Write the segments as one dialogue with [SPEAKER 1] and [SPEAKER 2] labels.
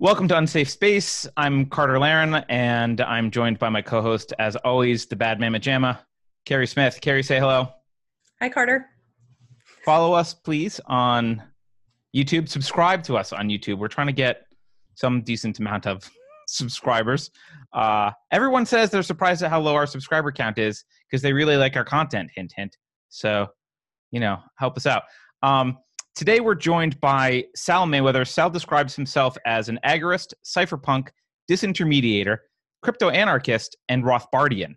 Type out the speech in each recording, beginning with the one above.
[SPEAKER 1] Welcome to Unsafe Space. I'm Carter Laren, and I'm joined by my co-host, as always, the Bad Mama Jamma, Keri Smith. Keri, say hello.
[SPEAKER 2] Hi, Carter.
[SPEAKER 1] Follow us, please, on YouTube. Subscribe to us on YouTube. We're trying to get some decent amount of subscribers. Uh, everyone says they're surprised at how low our subscriber count is because they really like our content. Hint, hint. So, you know, help us out. Um, today we're joined by Sal Mayweather. Sal describes himself as an agorist, cypherpunk, disintermediator, crypto anarchist, and Rothbardian.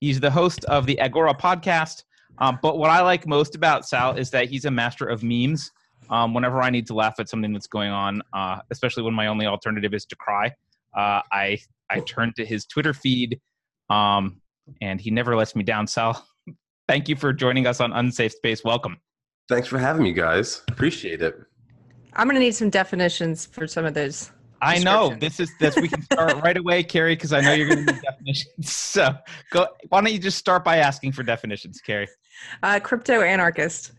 [SPEAKER 1] He's the host of the Agora podcast. Um, but what I like most about Sal is that he's a master of memes. Um, whenever I need to laugh at something that's going on, uh, especially when my only alternative is to cry, uh, I I turn to his Twitter feed, um, and he never lets me down. Sal, thank you for joining us on Unsafe Space. Welcome.
[SPEAKER 3] Thanks for having me, guys. Appreciate it.
[SPEAKER 2] I'm going to need some definitions for some of those.
[SPEAKER 1] I know this is this. We can start right away, Keri, because I know you're going to need definitions. So, go. Why don't you just start by asking for definitions, Keri?
[SPEAKER 2] Uh, crypto anarchist.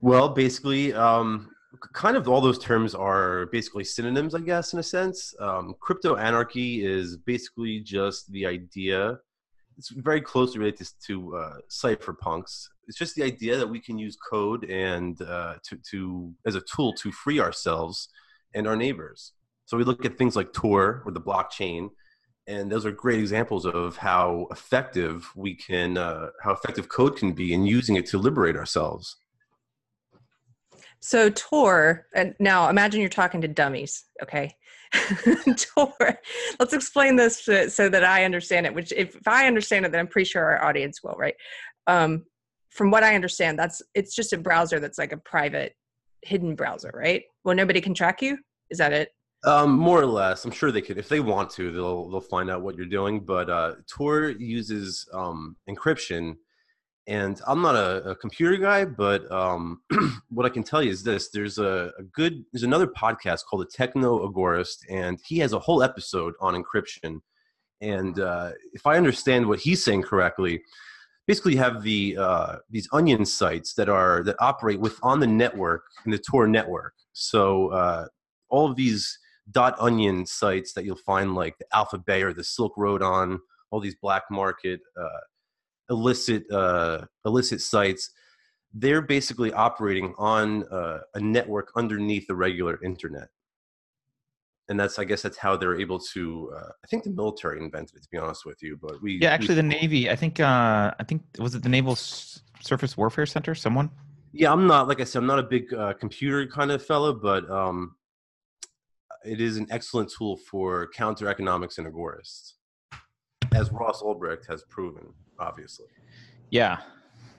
[SPEAKER 3] Well, basically, um, kind of all those terms are basically synonyms, I guess, in a sense. Um, crypto anarchy is basically just the idea. It's very closely related to uh, cypherpunks. It's just the idea that we can use code and uh, to, to as a tool to free ourselves and our neighbors. So we look at things like Tor or the blockchain, and those are great examples of how effective we can, uh, how effective code can be in using it to liberate ourselves.
[SPEAKER 2] So Tor, and now imagine you're talking to dummies, okay? Tor, let's explain this so, that I understand it. Which, if, if, I understand it, then I'm pretty sure our audience will, right? Um, from what I understand, that's it's just a browser that's like a private, hidden browser, right? Well, nobody can track you. Is that it?
[SPEAKER 3] Um, more or less. I'm sure they could, if they want to, they'll they'll find out what you're doing. But uh, Tor uses um, encryption and I'm not a, a computer guy, but um, what I can tell you is this: there's a, a, good, there's another podcast called the Techno Agorist, and he has a whole episode on encryption. And uh, if I understand what he's saying correctly, basically you have the uh, these onion sites that are that operate with on the network in the Tor network. So uh, all of these dot onion sites that you'll find like the Alpha Bay or the Silk Road on all these black market uh, illicit uh, illicit sites they're basically operating on uh, a network underneath the regular internet and that's i guess that's how they're able to uh, i think the military invented it to be honest with you but we
[SPEAKER 1] yeah actually
[SPEAKER 3] we,
[SPEAKER 1] the navy i think uh i think was it the naval S- surface warfare center someone
[SPEAKER 3] yeah i'm not like i said i'm not a big uh, computer kind of fellow but um it is an excellent tool for counter economics and agorists as ross ulbricht has proven obviously.
[SPEAKER 1] Yeah,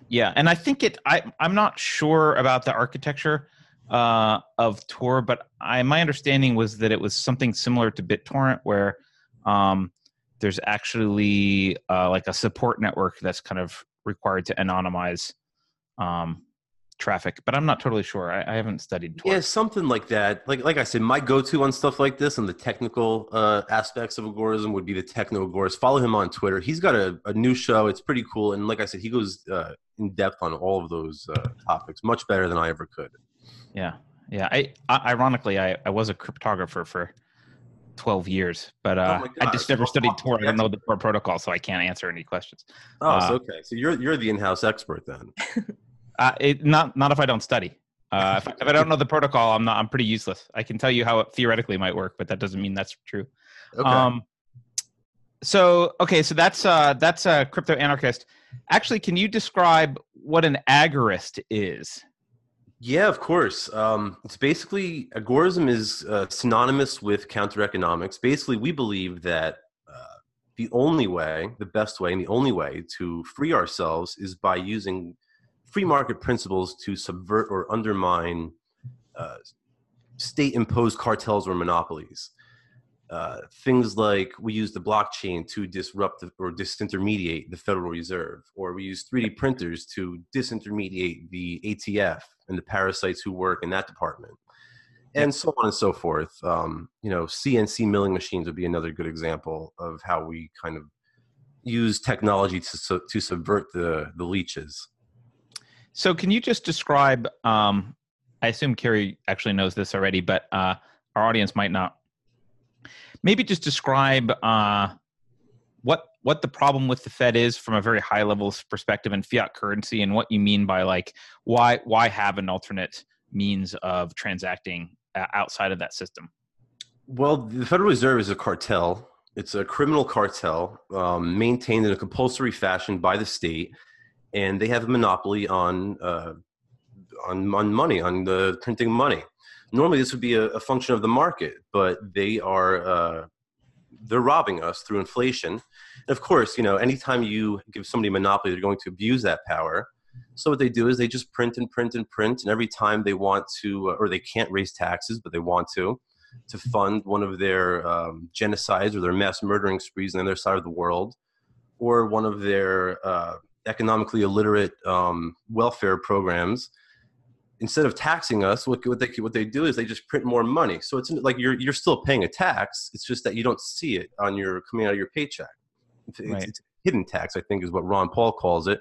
[SPEAKER 1] yeah, and I think it. I I'm not sure about the architecture uh, of Tor, but I my understanding was that it was something similar to BitTorrent, where um, there's actually uh, like a support network that's kind of required to anonymize um, traffic, but I'm not totally sure. I, I haven't studied.
[SPEAKER 3] Tor. Yeah, something like that. Like like I said, my go-to on stuff like this and the technical uh, aspects of agorism would be the techno agorist. Follow him on Twitter. He's got a, a new show. It's pretty cool, and like I said, he goes uh, in depth on all of those uh, topics, much better than I ever could.
[SPEAKER 1] Yeah, yeah. I, I ironically, I, I was a cryptographer for 12 years, but uh, oh I just never studied Tor. I don't know the Tor protocol, so I can't answer any questions.
[SPEAKER 3] Oh, uh, so okay. So you're you're the in-house expert then.
[SPEAKER 1] Uh, it, not not if I don't study. Uh, if, if, I don't know the protocol, I'm not. I'm pretty useless. I can tell you how it theoretically might work, but that doesn't mean that's true. Okay. Um, so okay, so that's uh, that's a crypto anarchist. Actually, can you describe what an agorist is?
[SPEAKER 3] Yeah, of course. Um, it's basically agorism is uh, synonymous with counter economics. Basically, we believe that uh, the only way, the best way, and the only way to free ourselves is by using free market principles to subvert or undermine uh, state imposed cartels or monopolies. Uh, things like we use the blockchain to disrupt or disintermediate the Federal Reserve, or we use 3D printers to disintermediate the ATF and the parasites who work in that department, and so on and so forth. Um, you know, CNC milling machines would be another good example of how we kind of use technology to to subvert the the leeches.
[SPEAKER 1] So, can you just describe? Um, I assume Keri actually knows this already, but uh, our audience might not maybe just describe uh, what what the problem with the Fed is from a very high level perspective in fiat currency, and what you mean by like why why have an alternate means of transacting uh, outside of that system.
[SPEAKER 3] Well, the Federal Reserve is a cartel. It's a criminal cartel um, maintained in a compulsory fashion by the state, and they have a monopoly on uh, on on money, on the printing money. Normally, this would be a, a function of the market, but they are uh, they're robbing us through inflation. And of course, you know, anytime you give somebody a monopoly, they're going to abuse that power. So what they do is they just print and print and print, and every time they want to, uh, or they can't raise taxes, but they want to, to fund one of their um, genocides or their mass murdering sprees on the other side of the world, or one of their uh, economically illiterate um, welfare programs, instead of taxing us, what, what, they what they do is they just print more money. So it's like you're you're still paying a tax. It's just that you don't see it on your coming out of your paycheck. It's, right. it's, it's hidden tax, I think, is what Ron Paul calls it.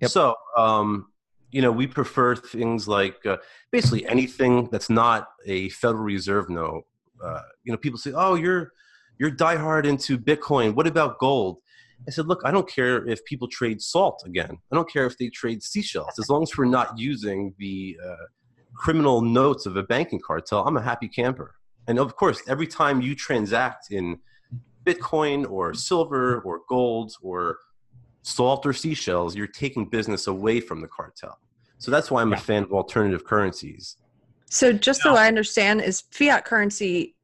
[SPEAKER 3] Yep. So, um, you know, we prefer things like uh, basically anything that's not a Federal Reserve note. Uh, you know, people say, "Oh, you're you're diehard into Bitcoin. What about gold?" I said, look, I don't care if people trade salt again. I don't care if they trade seashells. As long as we're not using the uh, criminal notes of a banking cartel, I'm a happy camper. And of course, every time you transact in Bitcoin or silver or gold or salt or seashells, you're taking business away from the cartel. So that's why I'm a fan of alternative currencies.
[SPEAKER 2] So just so I understand, is fiat currency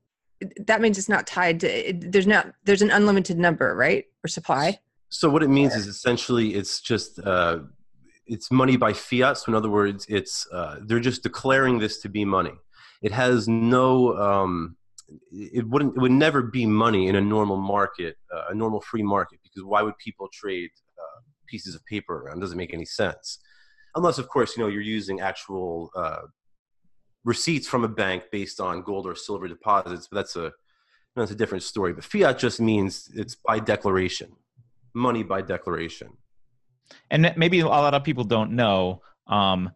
[SPEAKER 2] that means it's not tied to there's not there's an unlimited number right? Or supply?
[SPEAKER 3] So what it means is essentially it's just uh, it's money by fiat. So in other words it's uh, they're just declaring this to be money. It has no um, it wouldn't it would never be money in a normal market uh, a normal free market because why would people trade uh, pieces of paper around? It doesn't make any sense. Unless of course you know you're using actual uh, receipts from a bank based on gold or silver deposits, but that's a that's a different story. But fiat just means it's by declaration, money by declaration.
[SPEAKER 1] And maybe a lot of people don't know. Um,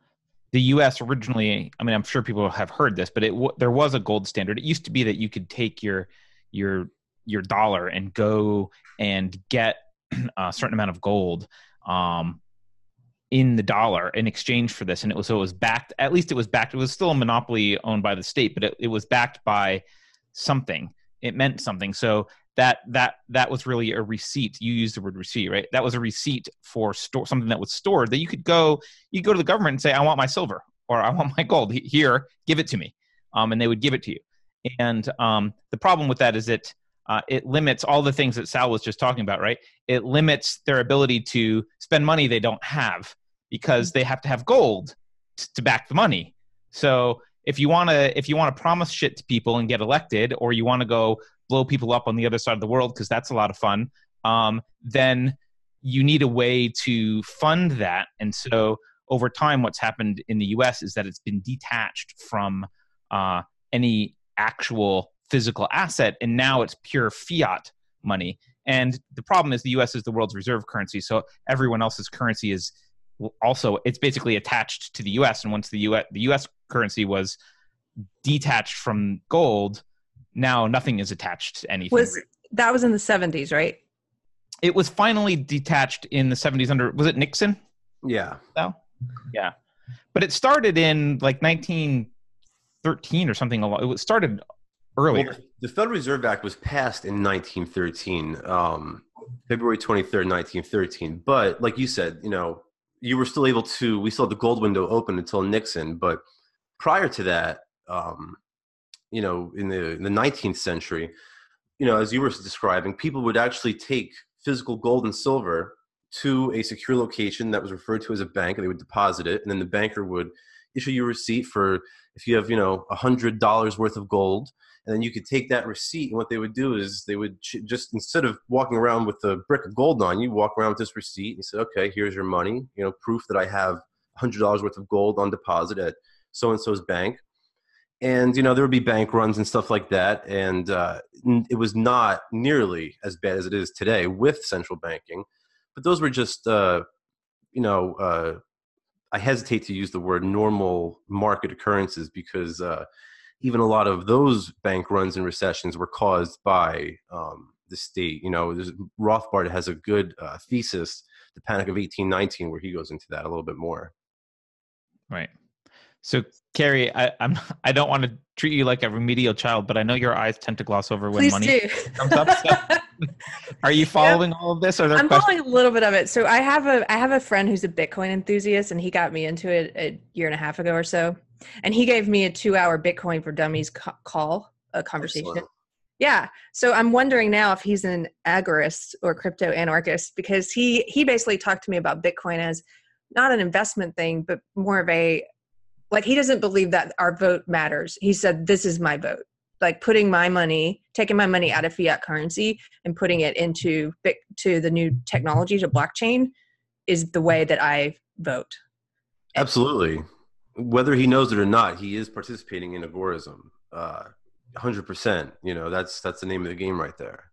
[SPEAKER 1] the U.S. originally, I mean, I'm sure people have heard this, but it there was a gold standard. It used to be that you could take your your your dollar and go and get a certain amount of gold. Um, in the dollar in exchange for this and it was so it was backed at least it was backed it was still a monopoly owned by the state but it, it was backed by something. It meant something. So that that that was really a receipt. You used the word receipt right? That was a receipt for store something that was stored that you could go you go to the government and say i want my silver or i want my gold. Here give it to me. Um, and they would give it to you. And um, the problem with that is that uh, it limits all the things that Sal was just talking about, right? It limits their ability to spend money they don't have because they have to have gold to back the money. So if you want to if you want to promise shit to people and get elected, or you want to go blow people up on the other side of the world because that's a lot of fun, um, then you need a way to fund that. And so over time, what's happened in the U.S. is that it's been detached from uh, any actual physical asset, and now it's pure fiat money. And the problem is the U.S. is the world's reserve currency, so everyone else's currency is also it's basically attached to the US and once the US the US currency was detached from gold now nothing is attached to anything.
[SPEAKER 2] Was that was in the 70s right?
[SPEAKER 1] It was finally detached in the 70s under was it Nixon?
[SPEAKER 3] Yeah.
[SPEAKER 1] No yeah. But it started in like 1913 or something it was started earlier. Well,
[SPEAKER 3] the Federal Reserve Act was passed in 1913 um February 23rd 1913 but like you said you know you were still able to we had the gold window open until nixon but prior to that um, you know in the in the 19th century you know as you were describing people would actually take physical gold and silver to a secure location that was referred to as a bank and they would deposit it and then the banker would issue you a receipt for if you have you know a hundred dollars worth of gold and then you could take that receipt and what they would do is they would just instead of walking around with a brick of gold on you walk around with this receipt and say okay here's your money you know proof that i have $100 worth of gold on deposit at so and so's bank. And you know there would be bank runs and stuff like that and uh, it was not nearly as bad as it is today with central banking but those were just uh, you know uh, i hesitate to use the word normal market occurrences because uh, even a lot of those bank runs and recessions were caused by um, the state. You know, Rothbard has a good uh, thesis, the Panic of 1819, where he goes into that a little bit more.
[SPEAKER 1] Right. So, Keri, I, I'm I don't want to treat you like a remedial child, but I know your eyes tend to gloss over when
[SPEAKER 2] Please
[SPEAKER 1] money
[SPEAKER 2] do.
[SPEAKER 1] comes up. So are you following all of this? Are there
[SPEAKER 2] I'm
[SPEAKER 1] questions?
[SPEAKER 2] following a little bit of it. So I have a I have a friend who's a Bitcoin enthusiast, and he got me into it a year and a half ago or so. And he gave me a two hour Bitcoin for Dummies ca- call a conversation.
[SPEAKER 3] Excellent.
[SPEAKER 2] Yeah. So I'm wondering now if he's an agorist or crypto anarchist because he he basically talked to me about Bitcoin as not an investment thing, but more of a like he doesn't believe that our vote matters. He said this is my vote. Like putting my money, taking my money out of fiat currency and putting it into Bit- to the new technology to blockchain is the way that I vote.
[SPEAKER 3] Absolutely. Whether he knows it or not, he is participating in agorism. Uh, 100%. You know, that's that's the name of the game right there.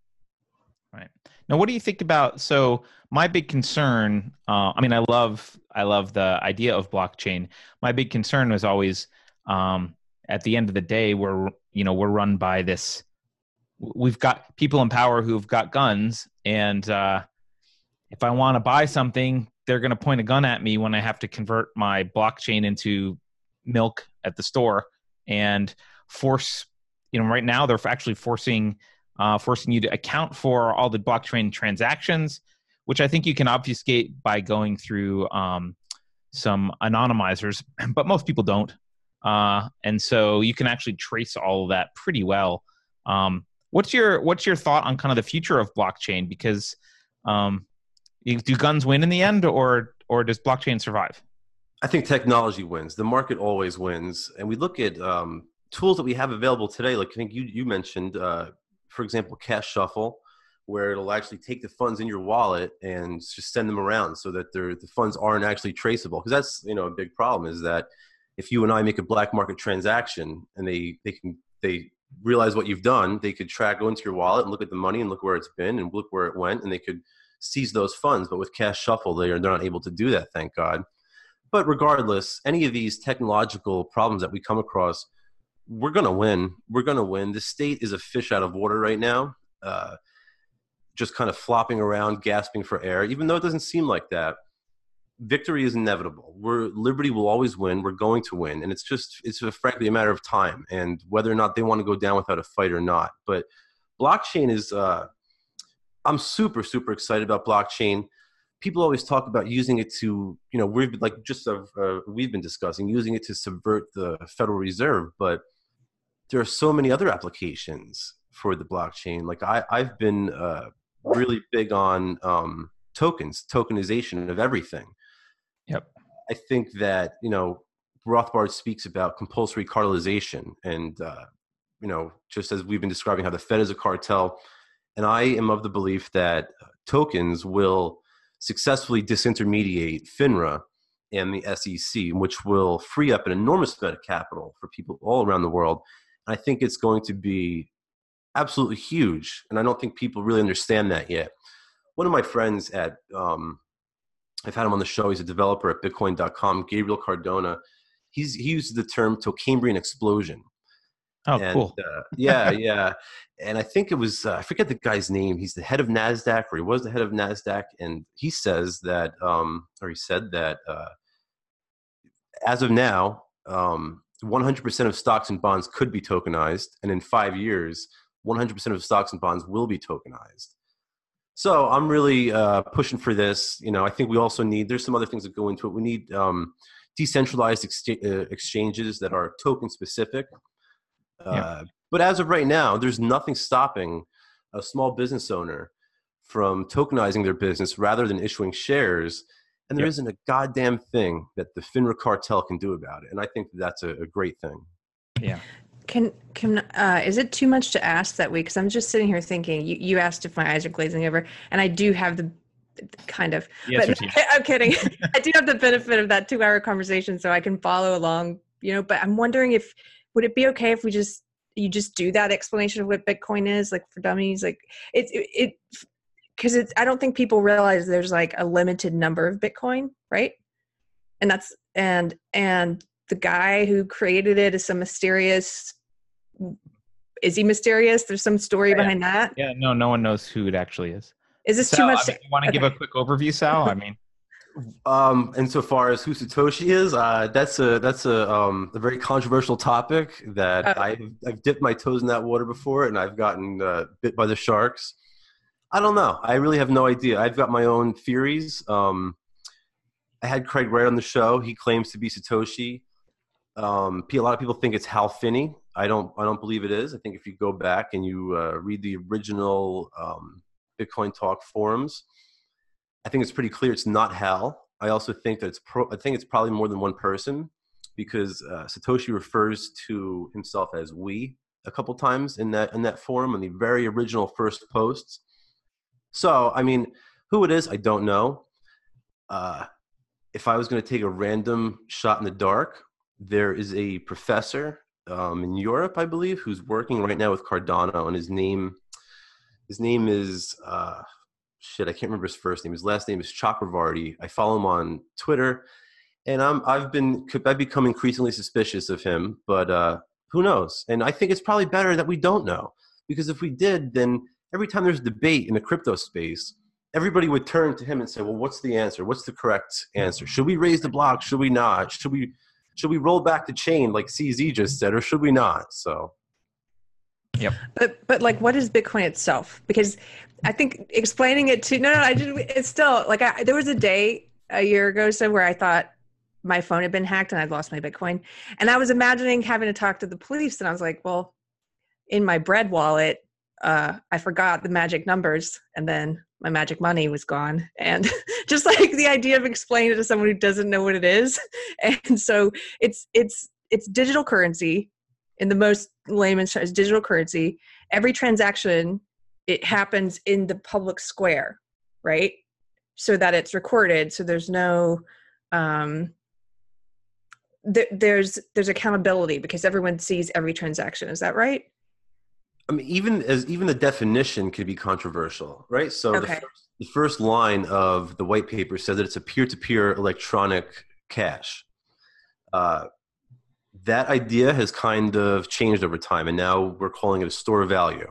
[SPEAKER 1] Right. Now, what do you think about? So, my big concern. Uh, I mean, I love, I love the idea of blockchain. My big concern was always, um, at the end of the day, we're, you know, we're run by this. We've got people in power who've got guns, and uh, if I want to buy something, they're going to point a gun at me when I have to convert my blockchain into milk at the store and force. You know, right now they're actually forcing uh, forcing you to account for all the blockchain transactions, which I think you can obfuscate by going through um, some anonymizers, but most people don't. Uh, and so you can actually trace all of that pretty well. Um, what's your what's your thought on kind of the future of blockchain? Because um, do guns win in the end, or or does blockchain survive?
[SPEAKER 3] I think technology wins. The market always wins. And we look at um, tools that we have available today. Like I think you, you mentioned, uh, for example, Cash Shuffle, where it'll actually take the funds in your wallet and just send them around so that the funds aren't actually traceable. Because that's you know a big problem is that if you and I make a black market transaction and they they can they realize what you've done, they could track go into your wallet and look at the money and look where it's been and look where it went, and they could seize those funds. But with Cash Shuffle, they are they're not able to do that. Thank God. But regardless, any of these technological problems that we come across, we're going to win. We're going to win. The state is a fish out of water right now, uh, just kind of flopping around, gasping for air, even though it doesn't seem like that. Victory is inevitable. We're, liberty will always win. We're going to win. And it's just, it's a, frankly a matter of time and whether or not they want to go down without a fight or not. But blockchain is, uh, I'm super, super excited about blockchain people always talk about using it to you know we've been like just uh, uh, we've been discussing using it to subvert the federal reserve but there are so many other applications for the blockchain like I, i've been uh, really big on um, tokens tokenization of everything. I think that you know rothbard speaks about compulsory cartelization and uh, you know just as we've been describing how the fed is a cartel and i am of the belief that uh, tokens will successfully disintermediate FINRA and the SEC, which will free up an enormous amount of capital for people all around the world. And I think it's going to be absolutely huge. And I don't think people really understand that yet. One of my friends at, um, I've had him on the show, he's a developer at bitcoin.com, Gabriel Cardona. He's, he uses the term Tocambrian explosion.
[SPEAKER 1] Oh,
[SPEAKER 3] and,
[SPEAKER 1] cool.
[SPEAKER 3] Uh, yeah, yeah. And I think it was uh, I forget the guy's name. He's the head of Nasdaq, or he was the head of Nasdaq, and he says that, um, or he said that, uh, as of now, um, 100% of stocks and bonds could be tokenized, and in five years, 100% of stocks and bonds will be tokenized. So I'm really uh, pushing for this. You know, I think we also need. There's some other things that go into it. We need um, decentralized excha- uh, exchanges that are token specific.
[SPEAKER 1] Yeah.
[SPEAKER 3] Uh, but as of right now, there's nothing stopping a small business owner from tokenizing their business rather than issuing shares. And there
[SPEAKER 1] Yep.
[SPEAKER 3] not a goddamn thing that the FINRA cartel can do about it. And I think that's a, a great thing.
[SPEAKER 1] Yeah.
[SPEAKER 2] Can can uh, is it too much to ask that week? Because I'm just sitting here thinking. You, you asked if my eyes are glazing over, and I do have the kind of.
[SPEAKER 1] Answer
[SPEAKER 2] but
[SPEAKER 1] yes.
[SPEAKER 2] I'm kidding. I do have the benefit of that two hour conversation, so I can follow along. You know, but I'm wondering if would it be okay if we just you just do that explanation of what Bitcoin is, like for dummies, like it's it because it's. I don't think people realize there's like a limited number of Bitcoin, right? And that's and and the guy who created it is some mysterious is he mysterious? There's some story
[SPEAKER 1] Yeah.
[SPEAKER 2] behind that.
[SPEAKER 1] Yeah, no, no one knows who it actually is.
[SPEAKER 2] Is this too much?
[SPEAKER 1] I mean, you want to give a quick overview, Sal? I mean,
[SPEAKER 3] Um, insofar as who Satoshi is, uh, that's a that's a um, a very controversial topic that
[SPEAKER 2] Oh.
[SPEAKER 3] I've, I've dipped my toes in that water before, and I've gotten uh, bit by the sharks. I don't know. I really have no idea. I've got my own theories. Um, I had Craig Wright on the show. He claims to be Satoshi. Um, a lot of people think it's Hal Finney. I don't. I don't believe it is. I think if you go back and you uh, read the original um, Bitcoin Talk forums, I think it's pretty clear it's not Hal. I also think that it's pro- I think it's probably more than one person because uh, Satoshi refers to himself as we a couple times in that in that forum in the very original first posts. So I mean, who it is, I don't know. Uh, if I was going to take a random shot in the dark, there is a professor um, in Europe, I believe, who's working right now with Cardano, and his name his name is uh, shit. I can't remember his first name. His last name is Chakravarty. I follow him on Twitter, and I'm I've been I've become increasingly suspicious of him. But uh, who knows? And I think it's probably better that we don't know because if we did, then every time there's debate in the crypto space, everybody would turn to him and say, "Well, what's the answer? What's the correct answer? Should we raise the block? Should we not? Should we should we roll back the chain like CZ just said, or should we not?" So
[SPEAKER 2] But but like, what is Bitcoin itself? Because I think explaining it to no no I just it's still like I, there was a day a year ago or so where I thought my phone had been hacked and I'd lost my Bitcoin, and I was imagining having to talk to the police, and I was like, well, in my bread wallet, uh, I forgot the magic numbers, and then my magic money was gone, and just like the idea of explaining it to someone who doesn't know what it is, and so it's it's it's digital currency in the most layman's terms, digital currency. Every transaction it happens in the public square, right? So that it's recorded. So there's no um, th- there's there's accountability because everyone sees every transaction. Is that right?
[SPEAKER 3] I mean, even as even the definition could be controversial, right? So the, first, the first line of the white paper says that it's a peer-to-peer electronic cash. Uh, that idea has kind of changed over time, and now we're calling it a store of value.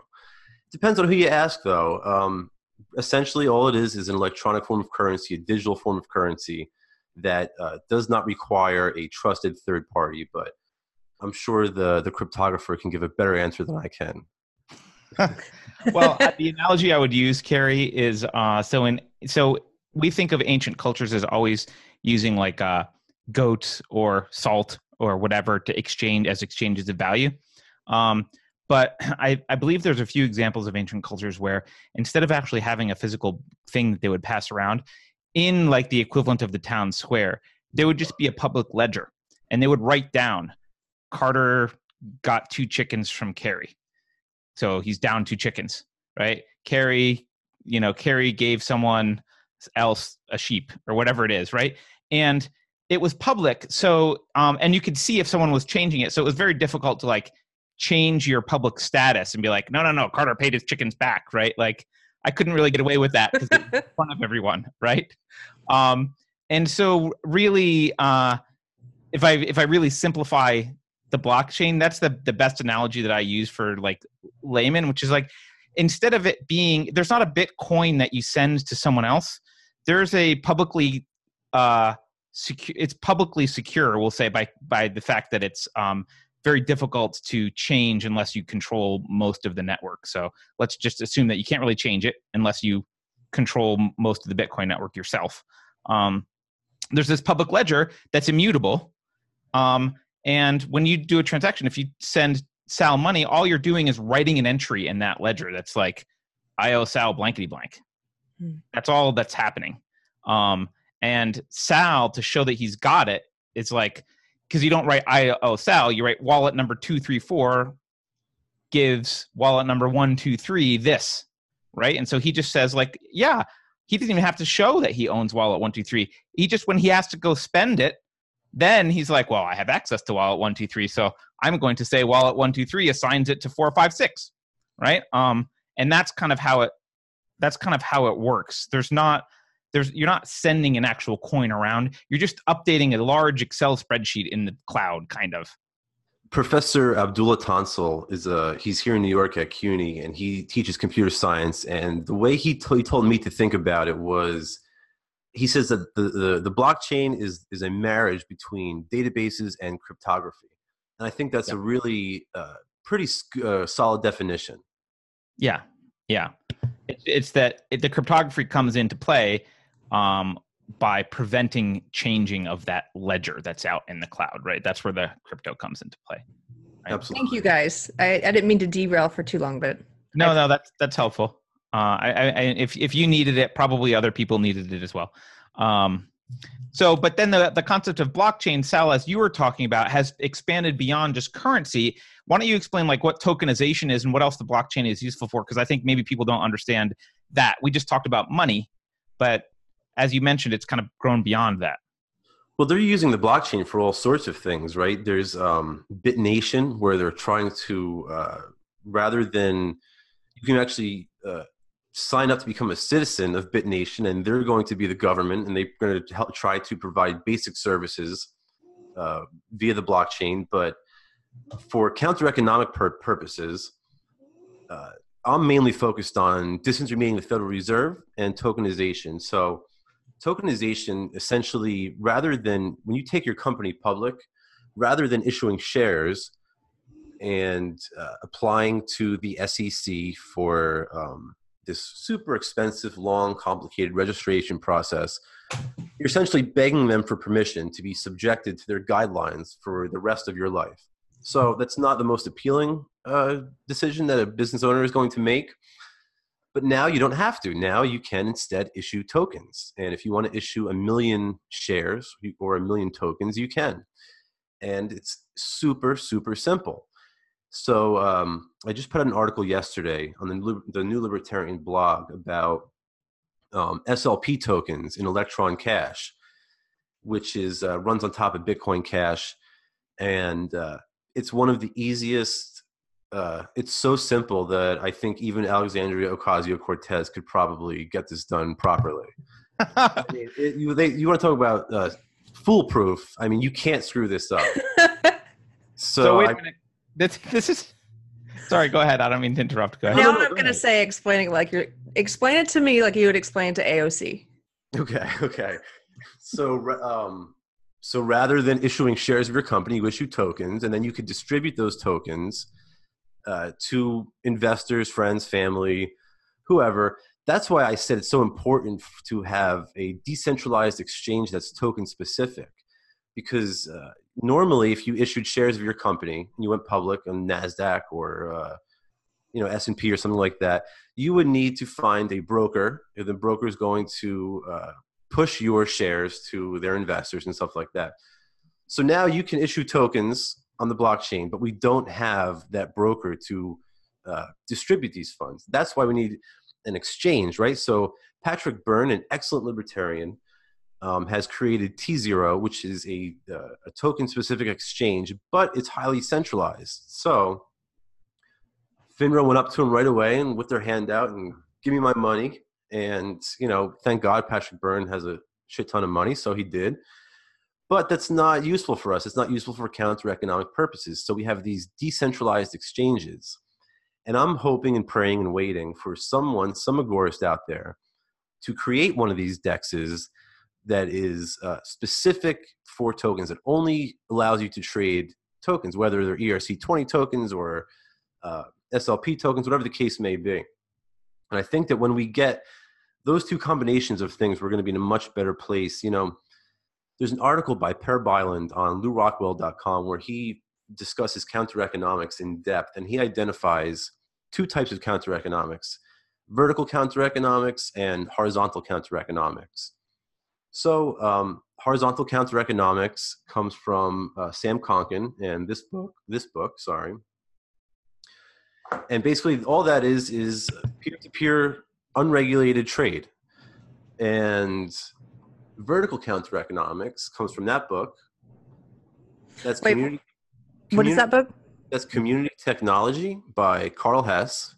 [SPEAKER 3] Depends on who you ask, though. Um, essentially, all it is is an electronic form of currency, a digital form of currency that uh, does not require a trusted third party. But I'm sure the the cryptographer can give a better answer than I can.
[SPEAKER 1] well, uh, the analogy I would use, Keri, is uh, so in so we think of ancient cultures as always using like uh, goats or salt or whatever to exchange as exchanges of value. Um, but I, I believe there's a few examples of ancient cultures where instead of actually having a physical thing that they would pass around, in like the equivalent of the town square, there would just be a public ledger, and they would write down, Carter got two chickens from Keri so he's down two chickens, right? Keri, you know, Keri gave someone else a sheep or whatever it is, right? And it was public, so um, and you could see if someone was changing it. So it was very difficult to like change your public status and be like, no, no, no, Carter paid his chickens back, right? Like I couldn't really get away with that because in front of everyone, right? Um, and so really, uh, if I if I really simplify the blockchain, that's the the best analogy that I use for like layman, which is like instead of it being there's not a Bitcoin that you send to someone else. There's a publicly uh secure it's publicly secure, we'll say by by the fact that it's um very difficult to change unless you control most of the network. So let's just assume that you can't really change it unless you control most of the Bitcoin network yourself. Um, there's this public ledger that's immutable. Um, and when you do a transaction, if you send Sal money, all you're doing is writing an entry in that ledger that's like, I owe Sal blankety blank.
[SPEAKER 2] Hmm.
[SPEAKER 1] That's all that's happening. Um, and Sal, to show that he's got it, it's like, because you don't write I owe Sal, you write wallet number two, three, four gives wallet number one, two, three this, right? And so he just says, like, yeah, he doesn't even have to show that he owns wallet one, two, three. He just, when he has to go spend it, then he's like, well, I have access to wallet one, two, three. So I'm going to say wallet one, two, three assigns it to four, five, six, right? Um, and that's kind of how it, that's kind of how it works. There's not, there's, you're not sending an actual coin around. You're just updating a large Excel spreadsheet in the cloud, kind of.
[SPEAKER 3] Professor Abdullah Tansel is a he's here in New York at CUNY and he teaches computer science. And the way he, t- he told me to think about it was he says that the, the, the blockchain is, is a marriage between databases and cryptography. And I think that's a really uh, pretty uh, solid definition.
[SPEAKER 1] Yeah, yeah. It's, it's that it, the cryptography comes into play um, by preventing changing of that ledger that's out in the cloud, right? That's where the crypto comes into play.
[SPEAKER 3] Right? Absolutely.
[SPEAKER 2] Thank you, guys. I, I didn't mean to derail for too long, but
[SPEAKER 1] no, I, no, that's that's helpful. Uh, I, I, if if you needed it, probably other people needed it as well. Um, so, but then the the concept of blockchain, Sal, as you were talking about, has expanded beyond just currency. Why don't you explain like what tokenization is and what else the blockchain is useful for? Because I think maybe people don't understand that. We just talked about money, but as you mentioned, it's kind of grown beyond that.
[SPEAKER 3] Well, they're using the blockchain for all sorts of things, right? There's um, BitNation, where they're trying to, uh, rather than you can actually uh, sign up to become a citizen of BitNation, and they're going to be the government, and they're going to help try to provide basic services uh, via the blockchain. But for counter economic pur- purposes, uh, I'm mainly focused on disintermediating the Federal Reserve and tokenization. So tokenization essentially rather than when you take your company public rather than issuing shares and uh, applying to the sec for um, this super expensive long complicated registration process you're essentially begging them for permission to be subjected to their guidelines for the rest of your life so that's not the most appealing uh, decision that a business owner is going to make but now you don't have to. Now you can instead issue tokens. And if you want to issue a million shares or a million tokens, you can. And it's super, super simple. So um, I just put out an article yesterday on the, the New Libertarian blog about um, SLP tokens in Electron Cash, which is uh, runs on top of Bitcoin Cash, and uh, it's one of the easiest uh, it's so simple that I think even Alexandria Ocasio Cortez could probably get this done properly. I mean, it, you, they, you want to talk about uh, foolproof? I mean, you can't screw this up.
[SPEAKER 1] So, so wait a minute. This, this is. Sorry, go ahead. I don't mean to interrupt. Go ahead.
[SPEAKER 2] Now I'm going to say explaining like you're explain it to me like you would explain to AOC.
[SPEAKER 3] Okay. Okay. So um, so rather than issuing shares of your company, you issue tokens, and then you could distribute those tokens uh, to investors, friends, family, whoever. That's why I said it's so important to have a decentralized exchange that's token specific. Because uh, normally, if you issued shares of your company and you went public on Nasdaq or uh, you know S and P or something like that, you would need to find a broker. And the broker is going to uh, push your shares to their investors and stuff like that. So now you can issue tokens on the blockchain, but we don't have that broker to uh, distribute these funds. That's why we need an exchange, right? So Patrick Byrne, an excellent libertarian, um, has created T0, which is a, uh, a token-specific exchange, but it's highly centralized. So FINRA went up to him right away and with their hand out and give me my money. And you know, thank God Patrick Byrne has a shit ton of money, so he did but that's not useful for us. It's not useful for counter economic purposes. So we have these decentralized exchanges. And I'm hoping and praying and waiting for someone, some agorist out there, to create one of these dexes that is uh, specific for tokens that only allows you to trade tokens, whether they're ERC20 tokens or uh, SLP tokens, whatever the case may be. And I think that when we get those two combinations of things, we're going to be in a much better place. You know, there's an article by Per Bylund on lewrockwell.com where he discusses counter economics in depth and he identifies two types of counter economics vertical counter economics and horizontal counter economics. So, um, horizontal counter economics comes from uh, Sam Konkin and this book, this book, sorry. And basically, all that is is peer to peer unregulated trade. And vertical counter economics comes from that book. That's
[SPEAKER 2] Wait, community, What is that book?
[SPEAKER 3] That's Community Technology by Karl Hess.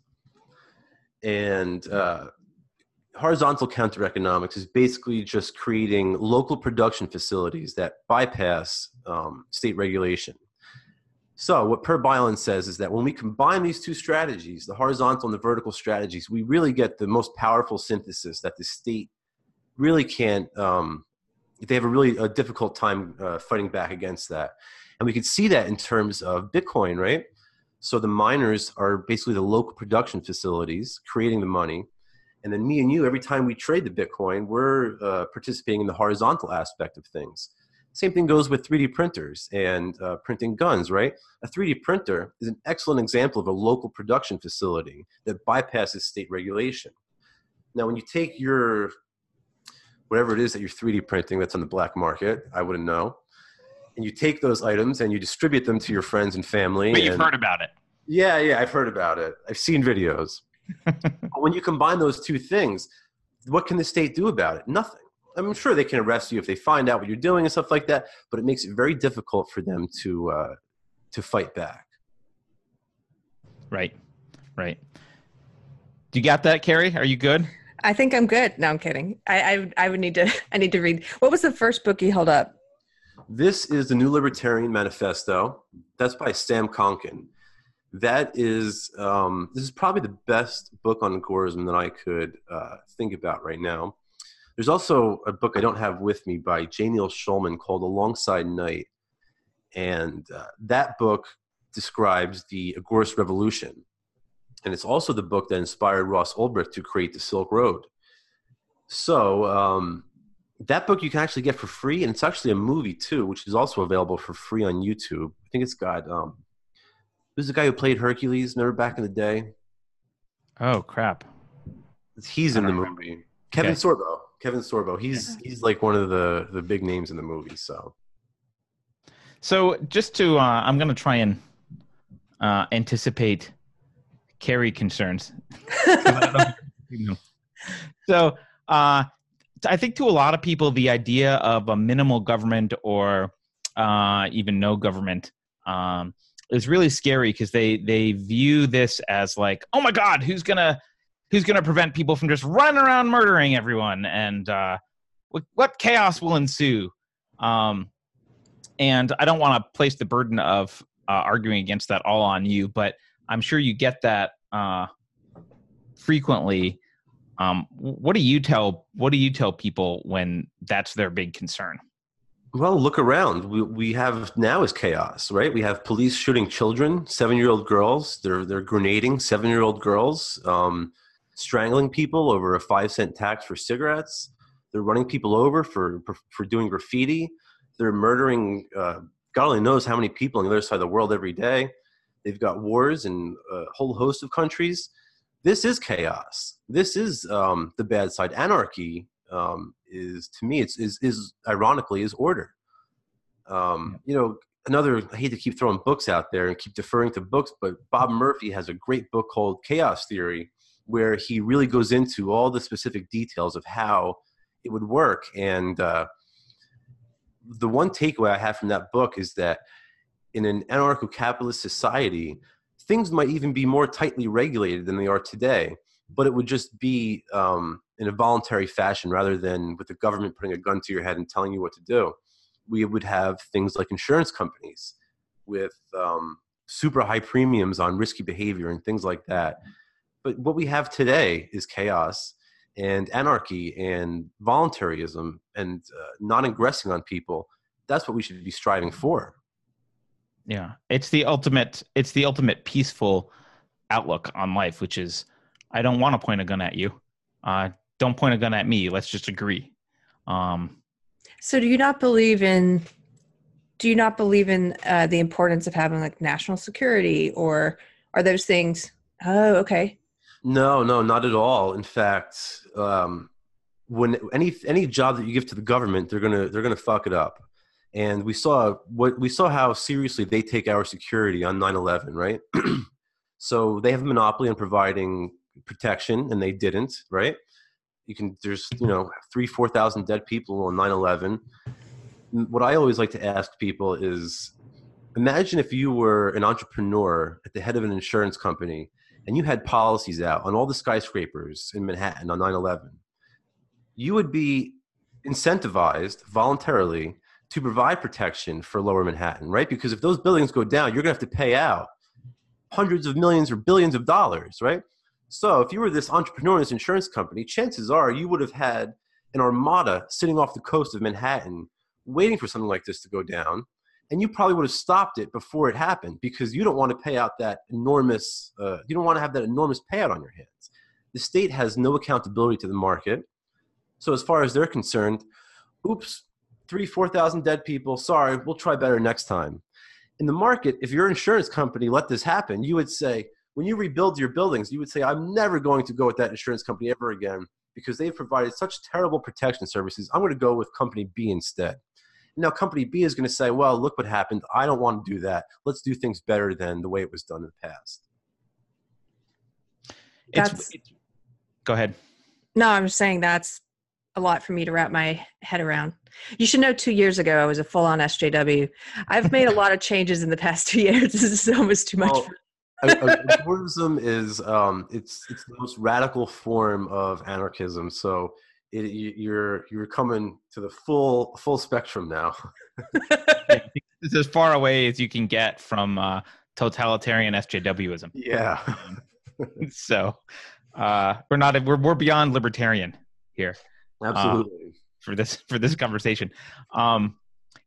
[SPEAKER 3] And uh, horizontal counter economics is basically just creating local production facilities that bypass um, state regulation. So, what Per Bylund says is that when we combine these two strategies, the horizontal and the vertical strategies, we really get the most powerful synthesis that the state really can't. Um, they have a really a difficult time uh, fighting back against that, and we can see that in terms of Bitcoin, right? So the miners are basically the local production facilities creating the money, and then me and you, every time we trade the Bitcoin, we're uh, participating in the horizontal aspect of things. Same thing goes with 3D printers and uh, printing guns, right? A 3D printer is an excellent example of a local production facility that bypasses state regulation. Now, when you take your whatever it is that you're 3D printing that's on the black market, I wouldn't know, and you take those items and you distribute them to your friends and family.
[SPEAKER 1] But you've
[SPEAKER 3] and,
[SPEAKER 1] heard about it.
[SPEAKER 3] Yeah, yeah, I've heard about it. I've seen videos. when you combine those two things, what can the state do about it? Nothing. I'm sure they can arrest you if they find out what you're doing and stuff like that, but it makes it very difficult for them to uh, to fight back.
[SPEAKER 1] Right, right. Do you got that, Keri? Are you good?
[SPEAKER 2] I think I'm good. No, I'm kidding. I, I I would need to I need to read. What was the first book you held up?
[SPEAKER 3] This is the New Libertarian Manifesto. That's by Sam Konkin. That is um, this is probably the best book on agorism that I could uh, think about right now. There's also a book I don't have with me by J. Schulman called Alongside Night. And uh, that book describes the Agorist Revolution. And it's also the book that inspired Ross Ulbricht to create the Silk Road. So um, that book you can actually get for free, and it's actually a movie too, which is also available for free on YouTube. I think it's got um, who's the guy who played Hercules? Remember back in the day?
[SPEAKER 1] Oh crap!
[SPEAKER 3] He's in the
[SPEAKER 1] remember.
[SPEAKER 3] movie. Kevin
[SPEAKER 1] Okay.
[SPEAKER 3] Sorbo. Kevin Sorbo. He's he's like one of the the big names in the movie. So
[SPEAKER 1] So just to, uh, I'm going to try and uh, anticipate Keri concerns. 'Cause I don't know if you know. so uh, I think to a lot of people, the idea of a minimal government or uh, even no government um, is really scary because they they view this as like, oh my God, who's gonna who's gonna prevent people from just running around murdering everyone and uh, what, what chaos will ensue? Um, and I don't want to place the burden of uh, arguing against that all on you, but I'm sure you get that uh, frequently. Um, what do you tell What do you tell people when that's their big concern?
[SPEAKER 3] Well, look around. We we have now is chaos, right? We have police shooting children, seven year old girls. They're they're grenading seven year old girls, um, strangling people over a five cent tax for cigarettes. They're running people over for for doing graffiti. They're murdering. Uh, God only knows how many people on the other side of the world every day. They've got wars in a whole host of countries. This is chaos. This is um, the bad side. Anarchy um, is, to me, it's is, is ironically is order. Um, you know, another. I hate to keep throwing books out there and keep deferring to books, but Bob Murphy has a great book called Chaos Theory, where he really goes into all the specific details of how it would work. And uh, the one takeaway I have from that book is that in an anarcho-capitalist society, things might even be more tightly regulated than they are today. But it would just be um, in a voluntary fashion rather than with the government putting a gun to your head and telling you what to do. We would have things like insurance companies with um, super high premiums on risky behavior and things like that. But what we have today is chaos and anarchy and voluntarism and uh, not aggressing on people. That's what we should be striving for.
[SPEAKER 1] Yeah, it's the ultimate. It's the ultimate peaceful outlook on life, which is I don't want to point a gun at you. Uh, don't point a gun at me. Let's just agree. Um,
[SPEAKER 2] So do you not believe in do you not believe in uh, the importance of having like national security or are those things oh okay
[SPEAKER 3] No, no, not at all. In fact, um, when any any job that you give to the government, they're gonna they're gonna fuck it up. And we saw what we saw how seriously they take our security on 9/11, right? so they have a monopoly on providing protection, and they didn't, right? You can there's you know three four thousand dead people on 9/11. What I always like to ask people is, imagine if you were an entrepreneur at the head of an insurance company and you had policies out on all the skyscrapers in Manhattan on 9 11, you would be incentivized voluntarily to provide protection for lower Manhattan, right? Because if those buildings go down, you're going to have to pay out hundreds of millions or billions of dollars, right? So if you were this entrepreneur in this insurance company, chances are you would have had an armada sitting off the coast of Manhattan waiting for something like this to go down. And you probably would have stopped it before it happened because you don't want to pay out that enormous, uh, you don't want to have that enormous payout on your hands. The state has no accountability to the market. So as far as they're concerned, oops, three, 4,000 dead people. Sorry, we'll try better next time. In the market, if your insurance company let this happen, you would say, when you rebuild your buildings, you would say, I'm never going to go with that insurance company ever again because they've provided such terrible protection services. I'm going to go with company B instead. Now, company B is going to say, well, look what happened. I don't want to do that. Let's do things better than the way it was done in the past.
[SPEAKER 1] It's, it's, go ahead.
[SPEAKER 2] No, I'm just saying that's a lot for me to wrap my head around. You should know two years ago I was a full on SJW. I've made a lot of changes in the past two years. This is almost too much. Well,
[SPEAKER 3] Agorism is um, it's it's the most radical form of anarchism. So it, you're you're coming to the full full spectrum now.
[SPEAKER 1] it's as far away as you can get from uh, totalitarian SJWism.
[SPEAKER 3] Yeah.
[SPEAKER 1] so uh, we're not we're we're beyond libertarian here.
[SPEAKER 3] Absolutely.
[SPEAKER 1] Um, for this for this conversation. Um,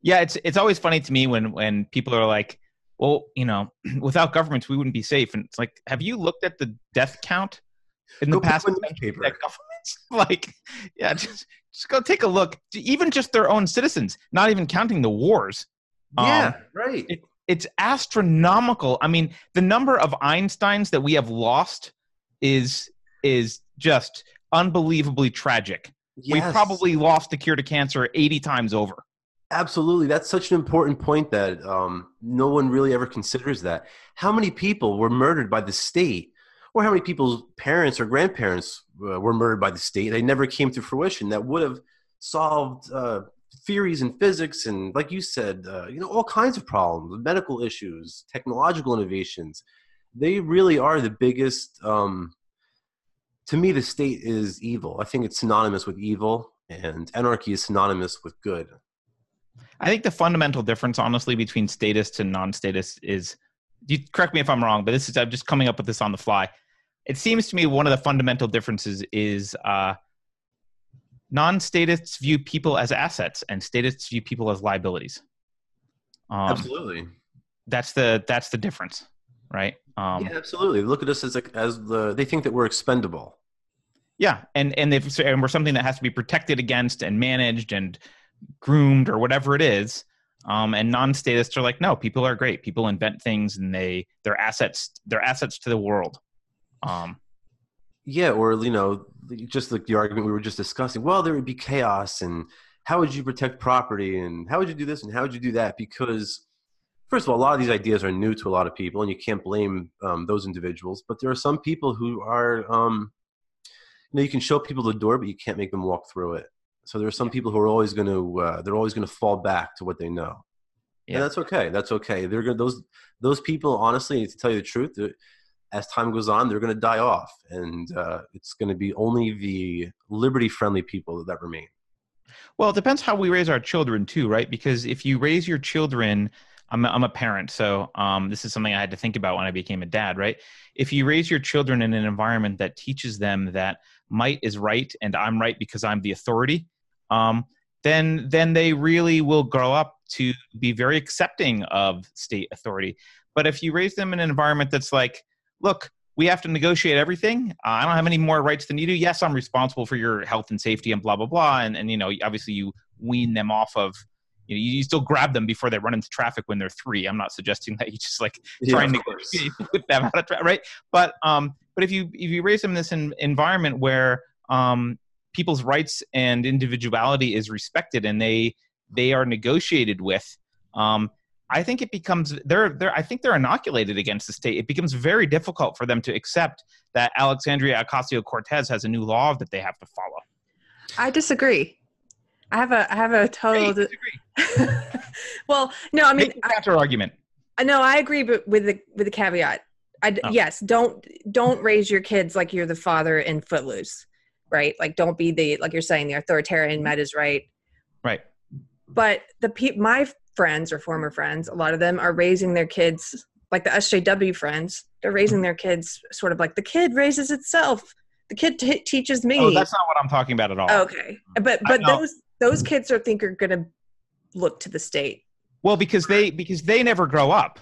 [SPEAKER 1] yeah, it's it's always funny to me when when people are like, well, you know, without governments, we wouldn't be safe. And it's like, have you looked at the death count in the go past
[SPEAKER 3] newspaper?
[SPEAKER 1] governments? Like, yeah, just just go take a look. Even just their own citizens, not even counting the wars.
[SPEAKER 3] Yeah, um, right.
[SPEAKER 1] It, it's astronomical. I mean, the number of Einsteins that we have lost is is just unbelievably tragic. Yes. We probably lost the cure to cancer 80 times over.
[SPEAKER 3] Absolutely. That's such an important point that um, no one really ever considers that. How many people were murdered by the state? Or how many people's parents or grandparents uh, were murdered by the state? They never came to fruition. That would have solved uh, theories in physics and, like you said, uh, you know, all kinds of problems, medical issues, technological innovations. They really are the biggest. Um, to me, the state is evil. I think it's synonymous with evil, and anarchy is synonymous with good.
[SPEAKER 1] I think the fundamental difference, honestly, between statists and non-statists is. You correct me if I'm wrong, but this is I'm just coming up with this on the fly. It seems to me one of the fundamental differences is uh, non-statists view people as assets, and statists view people as liabilities.
[SPEAKER 3] Um, absolutely.
[SPEAKER 1] That's the that's the difference, right?
[SPEAKER 3] Um, yeah, absolutely. Look at us as a, as the they think that we're expendable.
[SPEAKER 1] Yeah, and and and we're something that has to be protected against and managed and groomed or whatever it is. Um, and non-statists are like, no, people are great. People invent things and they they're assets. They're assets to the world. Um,
[SPEAKER 3] yeah, or you know, just like the argument we were just discussing. Well, there would be chaos, and how would you protect property, and how would you do this, and how would you do that? Because first of all, a lot of these ideas are new to a lot of people, and you can't blame um, those individuals. But there are some people who are, um, you know, you can show people the door, but you can't make them walk through it. So there are some people who are always going to uh, they're always going to fall back to what they know. Yeah, and that's okay. That's okay. They're going those those people. Honestly, to tell you the truth, as time goes on, they're going to die off, and uh, it's going to be only the liberty-friendly people that remain.
[SPEAKER 1] Well, it depends how we raise our children too, right? Because if you raise your children, I'm a, I'm a parent, so um, this is something I had to think about when I became a dad, right? If you raise your children in an environment that teaches them that might is right and I'm right because I'm the authority, um, then then they really will grow up to be very accepting of state authority. But if you raise them in an environment that's like, look, we have to negotiate everything. Uh, I don't have any more rights than you do. Yes, I'm responsible for your health and safety and blah blah blah. And and you know, obviously you wean them off of. You know, you still grab them before they run into traffic when they're three. I'm not suggesting that you just like yeah, try and negotiate them out of tra- right. But um, but if you if you raise them in this in, environment where um, people's rights and individuality is respected and they they are negotiated with um, I think it becomes they're they're I think they're inoculated against the state. It becomes very difficult for them to accept that Alexandria Ocasio Cortez has a new law that they have to follow.
[SPEAKER 2] I disagree. I have a I have a total hey, well, no, I mean
[SPEAKER 1] counter argument.
[SPEAKER 2] I know I agree, but with the with the caveat. I, oh. Yes, don't don't raise your kids like you're the father in Footloose right? Like, don't be the like you're saying the authoritarian mm-hmm. is right.
[SPEAKER 1] Right.
[SPEAKER 2] but the pe- my friends or former friends, a lot of them are raising their kids like the SJW friends. They're raising mm-hmm. their kids sort of like the kid raises itself. The kid t- teaches me.
[SPEAKER 1] Oh, that's not what I'm talking about at all.
[SPEAKER 2] okay,
[SPEAKER 1] mm-hmm.
[SPEAKER 2] but
[SPEAKER 1] but
[SPEAKER 2] those those mm-hmm. kids are think are going to look to the state.
[SPEAKER 1] Well, because they because they never grow up.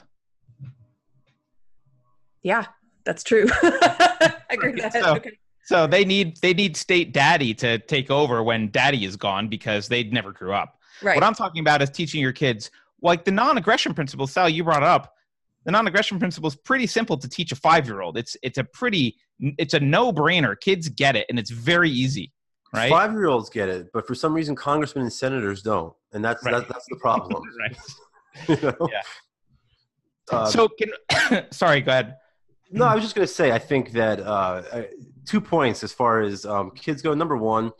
[SPEAKER 2] Yeah, that's true. I agree with that.
[SPEAKER 1] So-
[SPEAKER 2] okay.
[SPEAKER 1] So they need they need state daddy to take over when daddy is gone because they never grew up.
[SPEAKER 2] Right.
[SPEAKER 1] What I'm talking about is teaching your kids like the non-aggression principle. Sal, you brought up. The non-aggression principle is pretty simple to teach a five-year-old. It's it's a pretty it's a no-brainer. Kids get it, and it's very easy, right?
[SPEAKER 3] Five year olds get it, but for some reason, congressmen and senators don't, and that's
[SPEAKER 1] Right.
[SPEAKER 3] that, that's the problem.
[SPEAKER 1] right.
[SPEAKER 3] you know?
[SPEAKER 1] Yeah.
[SPEAKER 3] Uh,
[SPEAKER 1] so can sorry, go ahead.
[SPEAKER 3] No, I was just going to say, I think that uh, uh, two points as far as um, kids go. Number one,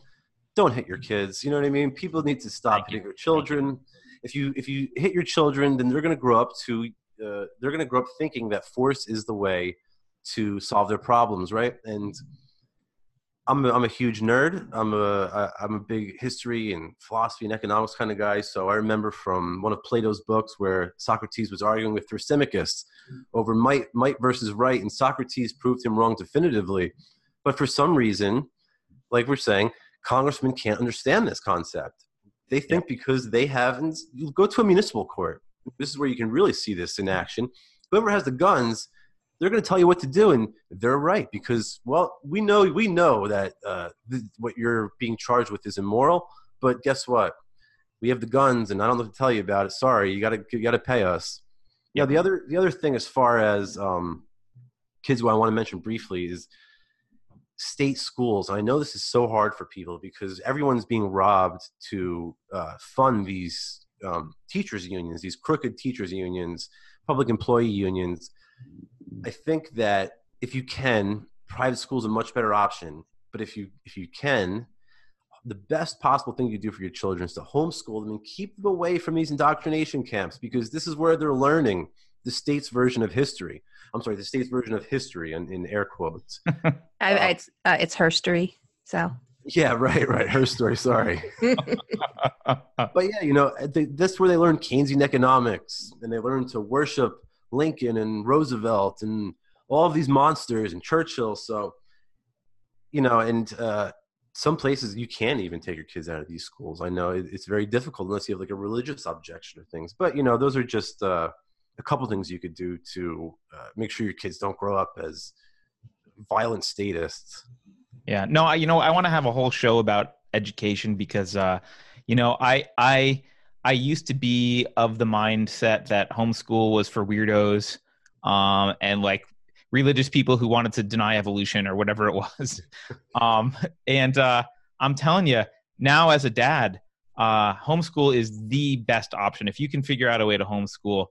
[SPEAKER 3] don't hit your kids. You know what I mean? People need to stop
[SPEAKER 1] Thank you.
[SPEAKER 3] hitting their children. If you if you hit your children, then they're going to grow up to uh, they're going to grow up thinking that force is the way to solve their problems, right? And I'm a, I'm a huge nerd. I'm a I'm a big history and philosophy and economics kind of guy. So I remember from one of Plato's books where Socrates was arguing with Thrasymachus over might might versus right, and Socrates proved him wrong definitively. But for some reason, like we're saying, congressmen can't understand this concept. They think because they haven't. You go to a municipal court. This is where you can really see this in action. Whoever has the guns, they're going to tell you what to do, and they're right because well, we know we know that uh, th- what you're being charged with is immoral. But guess what? We have the guns, and I don't know to tell you about it. Sorry, you got to you got to pay us. Yeah. The other the other thing as far as um, kids, who I want to mention briefly is state schools. I know this is so hard for people because everyone's being robbed to uh, fund these um, teachers unions, these crooked teachers unions, public employee unions. I think that if you can, private schools are a much better option. But if you if you can, the best possible thing you do for your children is to homeschool them and keep them away from these indoctrination camps because this is where they're learning the state's version of history. I'm sorry, the state's version of history in, in air quotes.
[SPEAKER 2] I, I, it's uh, it's herstory. So
[SPEAKER 3] Yeah, right, right. Her story. Sorry, but yeah, you know, they, that's where they learn Keynesian economics, and they learn to worship Lincoln and Roosevelt and all of these monsters and Churchill. So, you know, and uh, some places you can't even take your kids out of these schools. I know it, it's very difficult unless you have like a religious objection or things. But you know, those are just uh, a couple things you could do to uh, make sure your kids don't grow up as violent statists.
[SPEAKER 1] Yeah. No, I, you know, I want to have a whole show about education because, uh, you know, I, I, I used to be of the mindset that homeschool was for weirdos, um, and like religious people who wanted to deny evolution or whatever it was. um, and uh, I'm telling you now, as a dad, uh, homeschool is the best option if you can figure out a way to homeschool.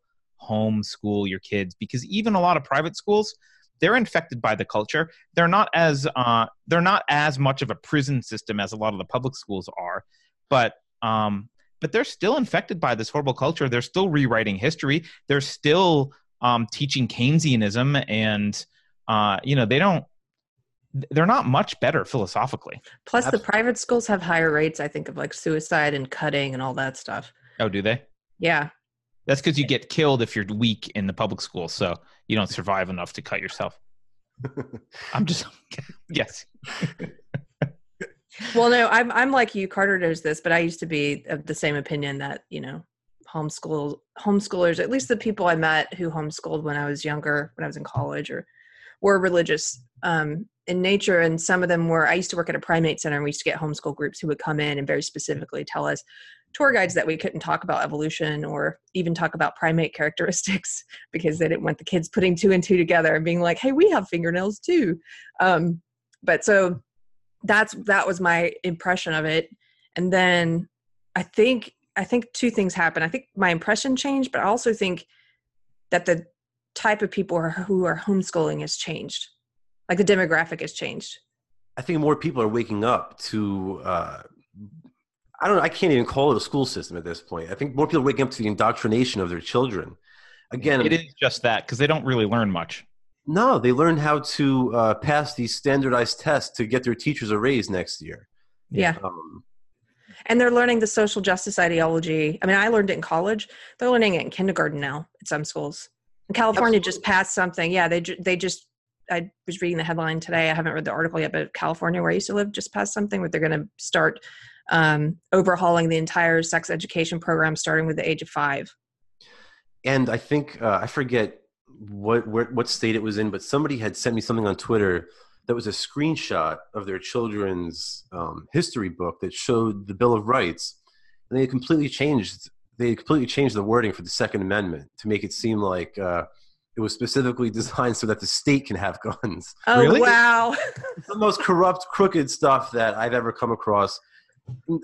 [SPEAKER 1] Homeschool your kids because even a lot of private schools, they're infected by the culture. They're not as uh, they're not as much of a prison system as a lot of the public schools are, but um, but they're still infected by this horrible culture. They're still rewriting history. They're still um, teaching Keynesianism, and uh, you know they don't. They're not much better philosophically.
[SPEAKER 2] plus the private schools have higher rates. I think of like suicide and cutting and all that stuff.
[SPEAKER 1] Oh, do they?
[SPEAKER 2] Yeah,
[SPEAKER 1] That's because you get killed if you're weak in the public school, so you don't survive enough to cut yourself. I'm just yes.
[SPEAKER 2] Well, no, I'm I'm like you. Carter knows this, but I used to be of the same opinion that you know, homeschool homeschoolers, at least the people I met who homeschooled when I was younger, when I was in college, or were religious um, in nature, and some of them were. I used to work at a primate center, and we used to get homeschool groups who would come in and very specifically tell us tour guides that we couldn't talk about evolution or even talk about primate characteristics because they didn't want the kids putting two and two together and being like, "Hey, we have fingernails too." Um, but so that's that was my impression of it and then i think i think two things happened i think my impression changed but i also think that the type of people who are, homeschooling has changed like the demographic has changed
[SPEAKER 3] I think more people are waking up to. Uh, I don't. know, I can't even call it a school system at this point. I think more people are waking up to the indoctrination of their children. Again,
[SPEAKER 1] It is just that because they don't really learn much.
[SPEAKER 3] no, they learn how to uh, pass these standardized tests to get their teachers a raise next year.
[SPEAKER 2] yeah,
[SPEAKER 3] Um,
[SPEAKER 2] and they're learning the social justice ideology. I mean, I learned it in college. They're learning it in kindergarten now at some schools. And California Absolutely. just passed something. Yeah, they they just. I was reading the headline today. I haven't read the article yet, but California, where I used to live, just passed something where they're going to start um, overhauling the entire sex education program, starting with the age of five.
[SPEAKER 3] And I think uh, I forget what where, what state it was in, but somebody had sent me something on Twitter that was a screenshot of their children's um, history book that showed the Bill of Rights, and they completely changed. They completely changed the wording for the Second Amendment to make it seem like uh, it was specifically designed so that the state can have guns.
[SPEAKER 2] Oh really? wow!
[SPEAKER 3] it's the most corrupt, crooked stuff that I've ever come across.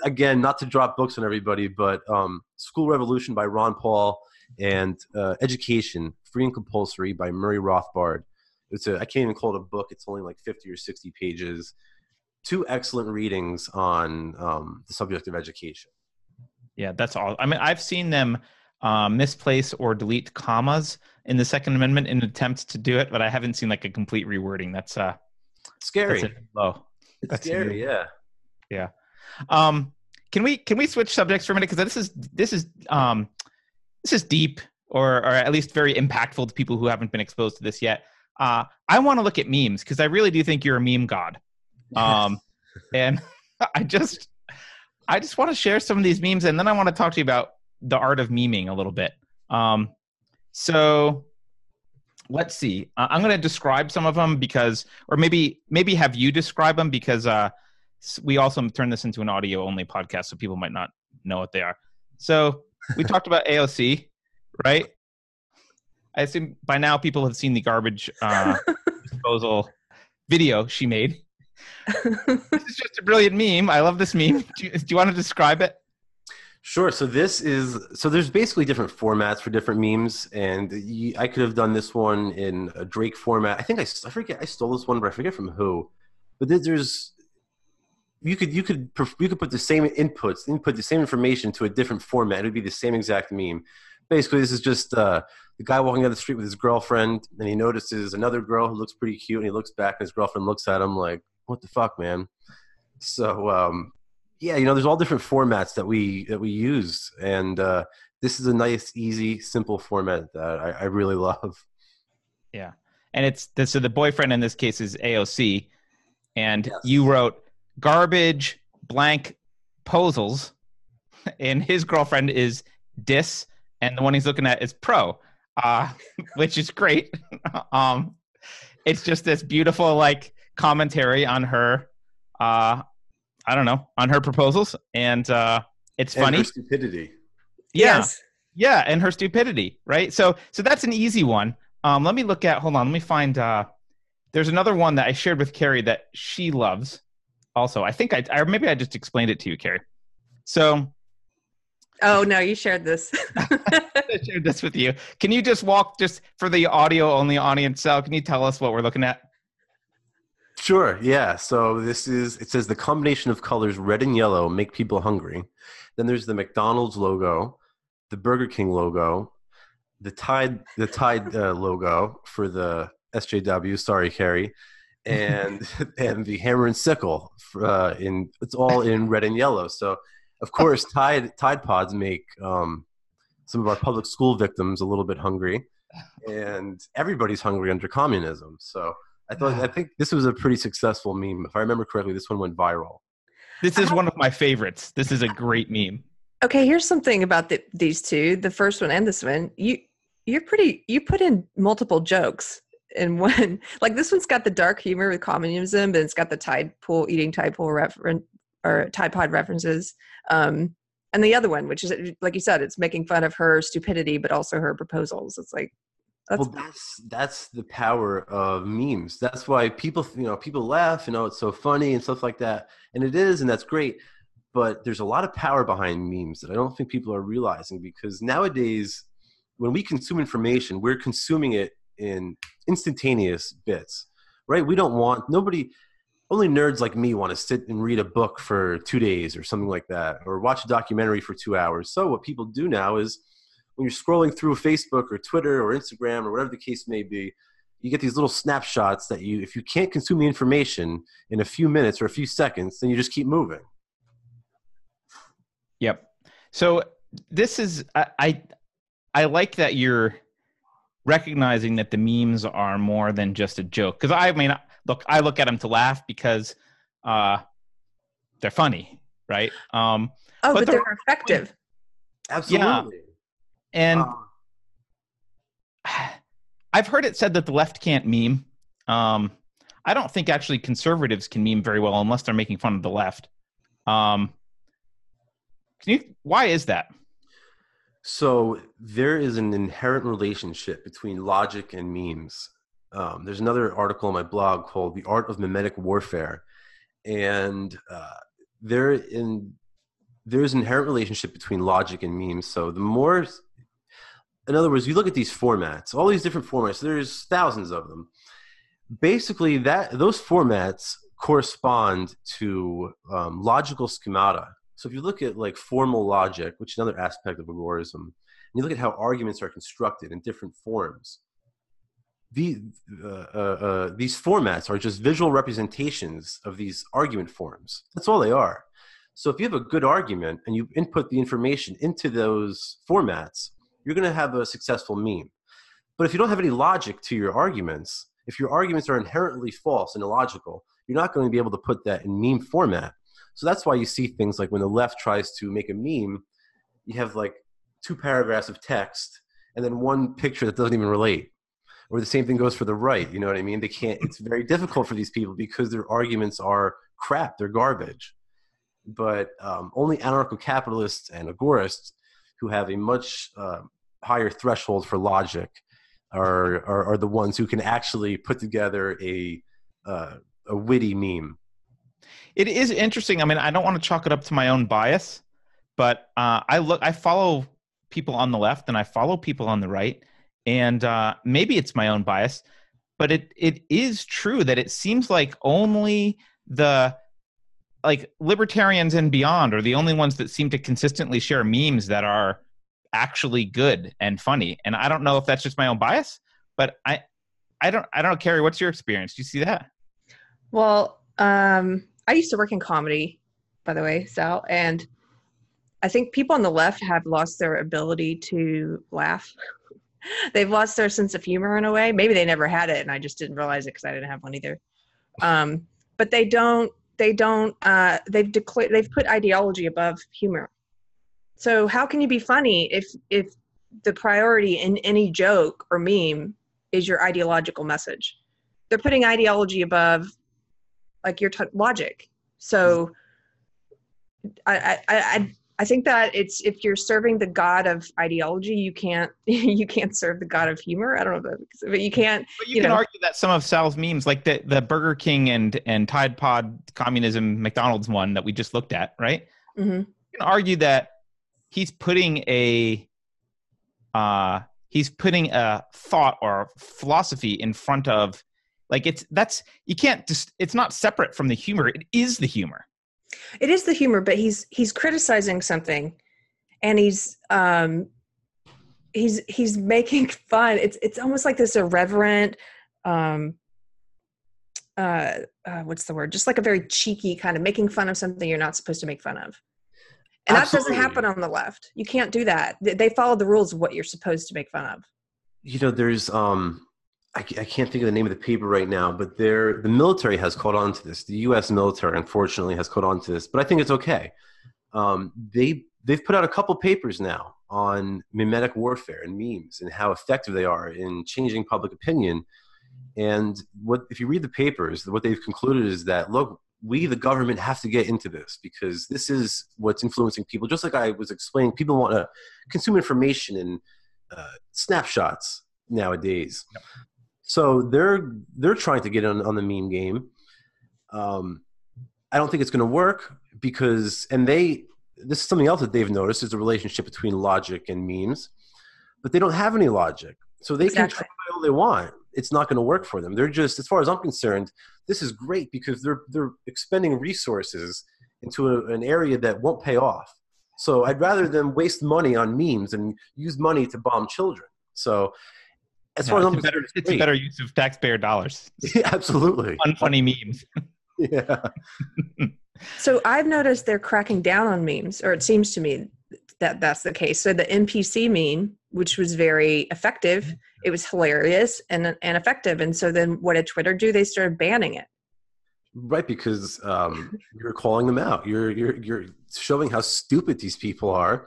[SPEAKER 3] Again, not to drop books on everybody, but um, "School Revolution" by Ron Paul and uh, "Education: Free and Compulsory" by Murray Rothbard it's a I can't even call it a book. It's only like fifty or sixty pages. Two excellent readings on um, the subject of education.
[SPEAKER 1] Yeah, that's all. I mean, I've seen them um, misplace or delete commas in the Second Amendment in attempts to do it, but I haven't seen like a complete rewording. That's uh,
[SPEAKER 3] scary.
[SPEAKER 1] That's low.
[SPEAKER 3] It's that's scary. Yeah.
[SPEAKER 1] Yeah. Um, can we can we switch subjects for a minute because this is this is um, this is deep or or at least very impactful to people who haven't been exposed to this yet. Uh, I want to look at memes because I really do think you're a meme god. Um, and I just, I just want to share some of these memes, and then I want to talk to you about the art of meming a little bit. Um, so let's see. Uh, I'm going to describe some of them because, or maybe maybe have you describe them because uh, we also turn this into an audio only podcast, so people might not know what they are. So we talked about AOC, right? I assume by now people have seen the garbage uh, disposal video she made. this is just a brilliant meme. I love this meme. Do you, do you want to describe it?
[SPEAKER 3] Sure. So this is so there's basically different formats for different memes, and you, I could have done this one in a Drake format. I think I, I forget I stole this one, but I forget from who. But there's you could you could you could put the same inputs, input the same information to a different format. It would be the same exact meme. Basically, this is just uh, the guy walking down the street with his girlfriend, and he notices another girl who looks pretty cute, and he looks back, and his girlfriend looks at him like, "What the fuck, man?" So, um, yeah, you know, there's all different formats that we that we use, and uh, this is a nice, easy, simple format that I, I really love.
[SPEAKER 1] Yeah, and it's this, so the boyfriend in this case is AOC, and yes. you wrote garbage blank posals, and his girlfriend is dis, and the one he's looking at is pro uh, which is great. um, it's just this beautiful like commentary on her. Uh, I don't know on her proposals, and uh, it's
[SPEAKER 3] and
[SPEAKER 1] funny.
[SPEAKER 3] stupidity.
[SPEAKER 1] Yeah, yes. yeah, and her stupidity. Right. So, so that's an easy one. Um, let me look at. Hold on. Let me find. Uh, there's another one that I shared with Keri that she loves. Also, I think I, or maybe I just explained it to you, Keri. So
[SPEAKER 2] Oh no, you shared this.
[SPEAKER 1] I shared this with you. Can you just walk just for the audio only audience Sal? Can you tell us what we're looking at?
[SPEAKER 3] Sure. Yeah. So this is it says the combination of colors red and yellow make people hungry. Then there's the McDonald's logo, the Burger King logo, the Tide the Tide uh, logo for the SJW. Sorry, Keri. And and the hammer and sickle uh, in it's all in red and yellow. So of course, Tide Tide Pods make um, some of our public school victims a little bit hungry, and everybody's hungry under communism. So I thought I think this was a pretty successful meme. If I remember correctly, this one went viral.
[SPEAKER 1] This is one of my favorites. This is a great meme.
[SPEAKER 2] Okay, here's something about the, these two, the first one and this one. You you're pretty you put in multiple jokes and one like this one's got the dark humor with communism, but it's got the tide pool eating tide pool reference or Tide Pod references. Um, and the other one, which is like you said, it's making fun of her stupidity, but also her proposals. It's like
[SPEAKER 3] that's well, that's that's the power of memes. That's why people, you know, people laugh. You know, it's so funny and stuff like that, and it is, and that's great. But there's a lot of power behind memes that I don't think people are realizing because nowadays, when we consume information, we're consuming it in instantaneous bits, right? We don't want nobody only nerds like me want to sit and read a book for two days or something like that, or watch a documentary for two hours. So what people do now is when you're scrolling through Facebook or Twitter or Instagram or whatever the case may be, you get these little snapshots that you, if you can't consume the information in a few minutes or a few seconds, then you just keep moving.
[SPEAKER 1] Yep. So this is I, I I like that you're recognizing that the memes are more than just a joke. Because I mean, look, I look at them to laugh because uh, they're funny, right? Um,
[SPEAKER 2] Oh,
[SPEAKER 1] But
[SPEAKER 2] but,
[SPEAKER 1] they're-
[SPEAKER 2] they're effective.
[SPEAKER 3] Absolutely.
[SPEAKER 1] and
[SPEAKER 3] Um,
[SPEAKER 1] I've heard it said that the left can't meme. Um, I don't think actually conservatives can meme very well unless they're making fun of the left. Um, can you? Why is that?
[SPEAKER 3] So there is an inherent relationship between logic and memes. Um, there's another article on my blog called "The Art of Memetic Warfare," and uh, there in there's an inherent relationship between logic and memes. So the more, in other words, you look at these formats, all these different formats. There's thousands of them. Basically, that those formats correspond to um, logical schemata. So if you look at like formal logic, which is another aspect of agorism, and you look at how arguments are constructed in different forms, the, uh, uh, uh, these formats are just visual representations of these argument forms. That's all they are. So if you have a good argument and you input the information into those formats, you're going to have a successful meme. But if you don't have any logic to your arguments, if your arguments are inherently false and illogical, you're not going to be able to put that in meme format. So that's why you see things like when the left tries to make a meme, you have like two paragraphs of text and then one picture that doesn't even relate. Or the same thing goes for the right. You know what I mean? They can't. It's very difficult for these people because their arguments are crap. They're garbage. But um, only anarcho-capitalists and agorists who have a much uh, higher threshold for logic are, are are the ones who can actually put together a uh, a witty meme.
[SPEAKER 1] It is interesting. I mean, I don't want to chalk it up to my own bias, but uh, I look, I follow people on the left and I follow people on the right, and uh, maybe it's my own bias, but it it is true that it seems like only the like libertarians and beyond are the only ones that seem to consistently share memes that are actually good and funny. And I don't know if that's just my own bias, but I I don't I don't know, Keri. What's your experience? Do you see that?
[SPEAKER 2] Well, um, I used to work in comedy, by the way, Sal, and I think people on the left have lost their ability to laugh. They've lost their sense of humor in a way. Maybe they never had it, and I just didn't realize it because I didn't have one either. Um, but they don't. They don't. Uh, they've declared. They've put ideology above humor. So how can you be funny if if the priority in any joke or meme is your ideological message? They're putting ideology above like your t- logic. So I, I I I think that it's if you're serving the god of ideology, you can't you can't serve the god of humor. I don't know, but, but you can't.
[SPEAKER 1] But you,
[SPEAKER 2] you
[SPEAKER 1] can
[SPEAKER 2] know.
[SPEAKER 1] argue that some of Sal's memes, like the the Burger King and and Tide Pod communism McDonald's one that we just looked at, right?
[SPEAKER 2] mhm.
[SPEAKER 1] You can argue that he's putting a uh he's putting a thought or philosophy in front of like it's that's you can't just it's not separate from the humor it is the humor
[SPEAKER 2] It is the humor, but he's he's criticizing something, and he's um he's he's making fun. It's it's almost like this irreverent um uh, uh what's the word? Just like a very cheeky kind of making fun of something you're not supposed to make fun of. And that doesn't happen on the left. You can't do that. They- They follow the rules of what you're supposed to make fun of.
[SPEAKER 3] you know there's um I, I can't think of the name of the paper right now but there the military has caught on to this. The us military unfortunately has caught on to this but i think it's okay. Um, they they've put out a couple papers now on memetic warfare and memes and how effective they are in changing public opinion. And what if you read the papers what they've concluded is that look we the government have to get into this because this is what's influencing people. Just like i was explaining people want to consume information in uh, snapshots nowadays. So they're they're trying to get on, on the meme game. Um, I don't think it's going to work because, and they this is something else that they've noticed is the relationship between logic and memes, but they don't have any logic, so they can try all they want. It's not going to work for them. They're just, as far as I'm concerned, this is great because they're they're expending resources into a, an area that won't pay off. So I'd rather them waste money on memes and use money to bomb children. So as far as I'm
[SPEAKER 1] it's, a better,
[SPEAKER 3] concerned,
[SPEAKER 1] it's a better use of taxpayer dollars
[SPEAKER 3] Yeah, absolutely.
[SPEAKER 1] fun funny memes
[SPEAKER 3] Yeah.
[SPEAKER 2] So I've noticed they're cracking down on memes, or it seems to me that that's the case. So the NPC meme, which was very effective, it was hilarious and and effective. And so then what did Twitter do? They started banning it.
[SPEAKER 3] Right, because um, you're calling them out. You're you're you're showing how stupid these people are,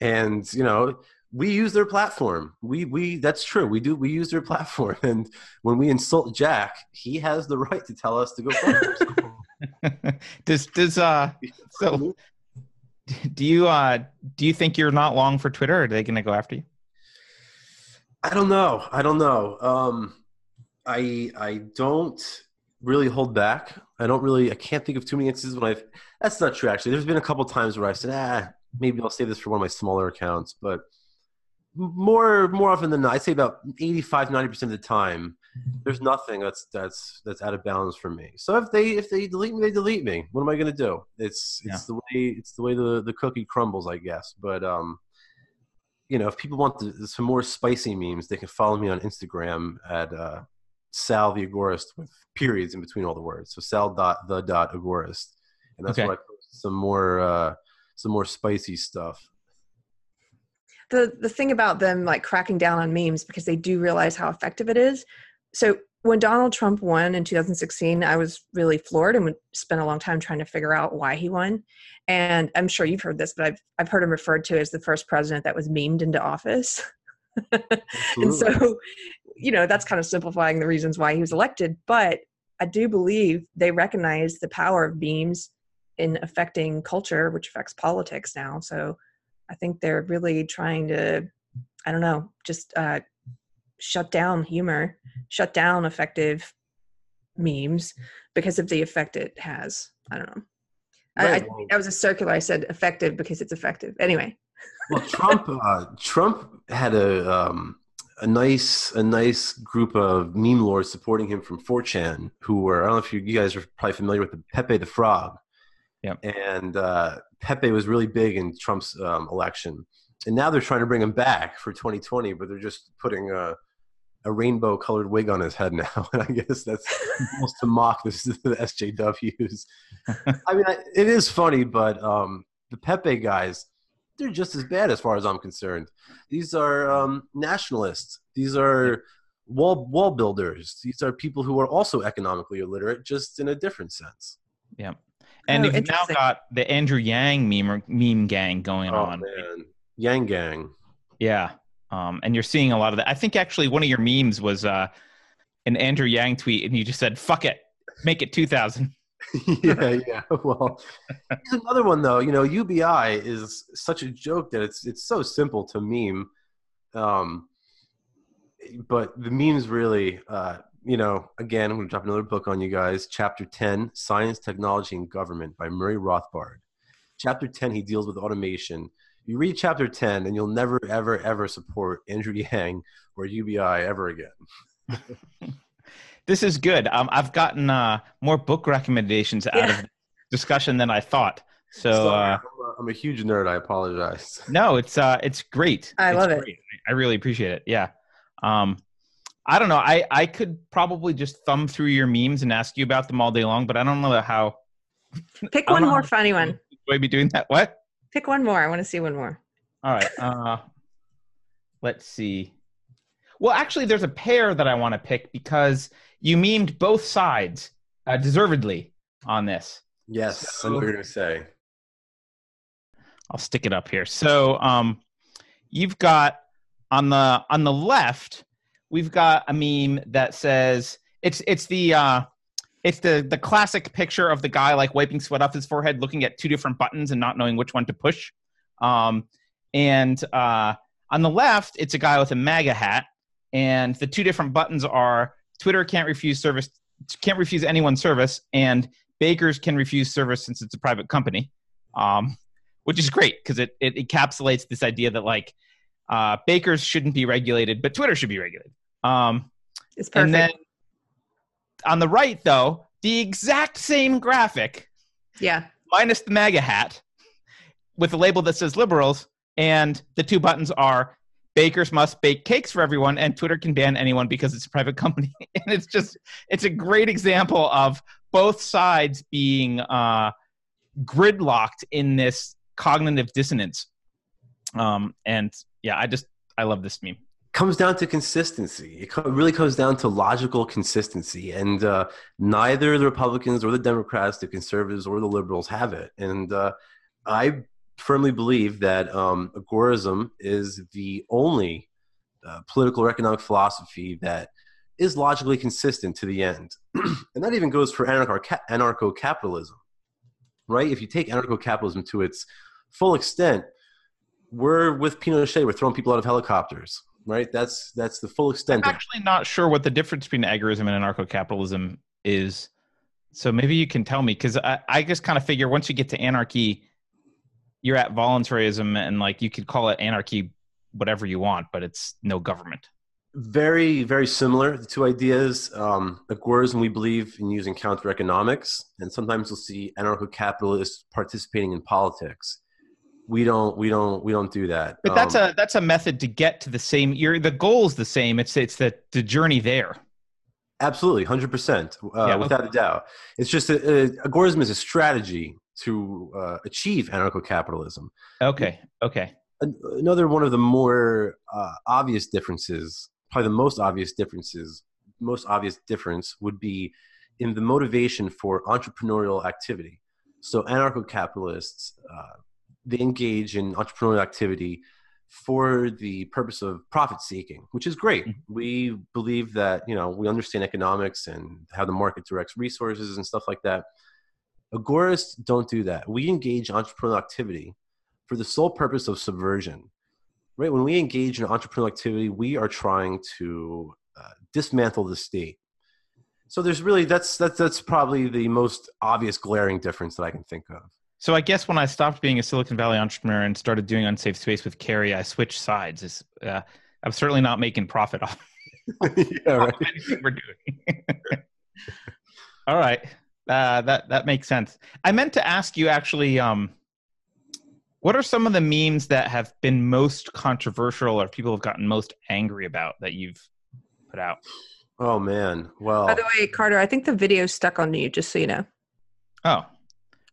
[SPEAKER 3] and you know we use their platform. We we that's true. We do we use their platform, and when we insult Jack, he has the right to tell us to go.
[SPEAKER 1] does does uh so do you uh do you think you're not long for Twitter? Or are they going to go after you?
[SPEAKER 3] I don't know. I don't know. Um, I I don't really hold back. I don't really. I can't think of too many instances when I've. That's not true. Actually, there's been a couple times where I said, ah, maybe I'll save this for one of my smaller accounts, but more more often than not, I'd say about 85, 90 percent of the time, there's nothing that's that's that's out of bounds for me. So if they if they delete me, they delete me. What am I going to do? It's it's yeah. the way it's the way the the cookie crumbles, I guess. But um, you know, if people want the, some more spicy memes, they can follow me on Instagram at uh, Sal the Agorist with periods in between all the words. So Sal dot the dot Agorist, and that's okay. what I post some more uh, some more spicy stuff
[SPEAKER 2] the the thing about them like cracking down on memes because they do realize how effective it is so when Donald Trump won in 2016, I was really floored and spent a long time trying to figure out why he won. And I'm sure you've heard this, but I've I've heard him referred to as the first president that was memed into office. and so, you know, that's kind of simplifying the reasons why he was elected. But I do believe they recognize the power of memes in affecting culture, which affects politics now. So I think they're really trying to, I don't know, just uh, shut down humor, shut down effective memes because of the effect it has. I don't know. I, I, that was a circular. I said effective because it's effective. Anyway.
[SPEAKER 3] well, Trump, uh, Trump had a um, a nice a nice group of meme lords supporting him from 4chan, who were I don't know if you, you guys are probably familiar with the Pepe the Frog.
[SPEAKER 1] Yeah.
[SPEAKER 3] And uh, Pepe was really big in Trump's um, election, and now they're trying to bring him back for 2020, but they're just putting a, a rainbow colored wig on his head now, and I guess that's almost to mock this, the SJWs. I mean, I, it is funny, but um, the Pepe guys, they're just as bad as far as I'm concerned. These are um, nationalists. These are wall wall builders. These are people who are also economically illiterate, just in a different sense.
[SPEAKER 1] Yeah. And oh, you've now got the Andrew Yang meme meme gang going
[SPEAKER 3] oh,
[SPEAKER 1] on.
[SPEAKER 3] Man. Yang gang.
[SPEAKER 1] Yeah. Um, and you're seeing a lot of that. I think actually one of your memes was uh, an Andrew Yang tweet, and you just said, "Fuck it, make it 2000."
[SPEAKER 3] yeah, yeah. Well, another one though. You know, UBI is such a joke that it's it's so simple to meme, um, but the memes really uh, you know, again, I'm going to drop another book on you guys. Chapter 10 Science, Technology, and Government by Murray Rothbard. Chapter 10, he deals with automation. You read chapter 10, and you'll never, ever, ever support Andrew Yang or UBI ever again.
[SPEAKER 1] this is good. Um, I've gotten uh, more book recommendations out yeah. of discussion than I thought. So uh,
[SPEAKER 3] I'm, a, I'm, a huge nerd. I apologize.
[SPEAKER 1] No, it's uh, it's great.
[SPEAKER 2] I
[SPEAKER 1] it's
[SPEAKER 2] love
[SPEAKER 1] great. it. I really appreciate it. Yeah. Um, I don't know. I, I could probably just thumb through your memes and ask you about them all day long, but I don't know how.
[SPEAKER 2] Pick one more funny one.
[SPEAKER 1] Would be doing that. What?
[SPEAKER 2] Pick one more. I want to see one more.
[SPEAKER 1] All right. Uh, let's see. Well, actually, there's a pair that I want to pick because you memed both sides uh, deservedly on this.
[SPEAKER 3] Yes, so, I know you're going to say.
[SPEAKER 1] I'll stick it up here. So, um, you've got on the on the left we've got a meme that says it's it's the uh, it's the the classic picture of the guy like wiping sweat off his forehead, looking at two different buttons and not knowing which one to push. Um, and uh, on the left, it's a guy with a MAGA hat, and the two different buttons are Twitter can't refuse service, can't refuse anyone service, and Bakers can refuse service since it's a private company, um, which is great because it, it encapsulates this idea that like uh, bakers shouldn't be regulated, but Twitter should be regulated. Um,
[SPEAKER 2] it's perfect. And then
[SPEAKER 1] on the right, though, the exact same graphic.
[SPEAKER 2] Yeah.
[SPEAKER 1] Minus the MAGA hat with a label that says liberals. And the two buttons are bakers must bake cakes for everyone and Twitter can ban anyone because it's a private company. and it's just, it's a great example of both sides being, uh, gridlocked in this cognitive dissonance. Um, and yeah, I just I love this meme.
[SPEAKER 3] Comes down to consistency. It co- really comes down to logical consistency, and uh, neither the Republicans or the Democrats, the conservatives or the liberals have it. And uh, I firmly believe that um, agorism is the only uh, political or economic philosophy that is logically consistent to the end. and that even goes for anarcho capitalism, right? If you take anarcho capitalism to its full extent, we're with Pinochet, we're throwing people out of helicopters, right? That's that's the full extent.
[SPEAKER 1] I'm actually not sure what the difference between agorism and anarcho capitalism is. So maybe you can tell me because I, I just kind of figure once you get to anarchy, you're at voluntarism and like you could call it anarchy whatever you want, but it's no government.
[SPEAKER 3] Very, very similar. The two ideas. Um, agorism, we believe in using counter economics, and sometimes you'll see anarcho-capitalists participating in politics. We don't, we don't, we don't do that.
[SPEAKER 1] But that's um, a that's a method to get to the same. You're the goal is the same. It's it's the the journey there.
[SPEAKER 3] Absolutely, hundred uh, percent, without a doubt. It's just a, a, agorism is a strategy to uh, achieve anarcho-capitalism.
[SPEAKER 1] Okay. Okay
[SPEAKER 3] another one of the more uh, obvious differences, probably the most obvious differences, most obvious difference would be in the motivation for entrepreneurial activity. So anarcho-capitalists, uh, they engage in entrepreneurial activity for the purpose of profit seeking, which is great. Mm-hmm. We believe that, you know, we understand economics and how the market directs resources and stuff like that. Agorists don't do that. We engage entrepreneurial activity for the sole purpose of subversion. Right? When we engage in entrepreneurial activity, we are trying to uh, dismantle the state. So there's really that's that's that's probably the most obvious glaring difference that I can think of.
[SPEAKER 1] So I guess when I stopped being a Silicon Valley entrepreneur and started doing unsafe space with Keri, I switched sides. Is uh, I'm certainly not making profit off, yeah, right. anything we're doing. All right, uh, that that makes sense. I meant to ask you actually. Um, what are some of the memes that have been most controversial or people have gotten most angry about that you've put out?
[SPEAKER 3] Oh man. Well
[SPEAKER 2] By the way, Carter, I think the video's stuck on you, just so you know.
[SPEAKER 1] Oh.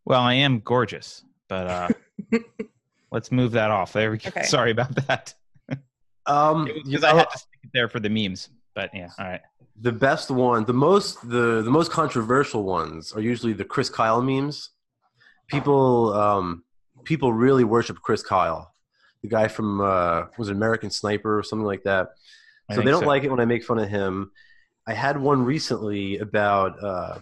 [SPEAKER 1] Well, I am gorgeous, but uh let's move that off. There we go. Okay. Sorry about that.
[SPEAKER 3] um
[SPEAKER 1] because I had to stick it there for the memes. But yeah, all right.
[SPEAKER 3] The best one, the most the the most controversial ones are usually the Chris Kyle memes. People um people really worship Chris Kyle, the guy from uh, was it American Sniper or something like that. So they don't so. like it when I make fun of him. I had one recently about uh,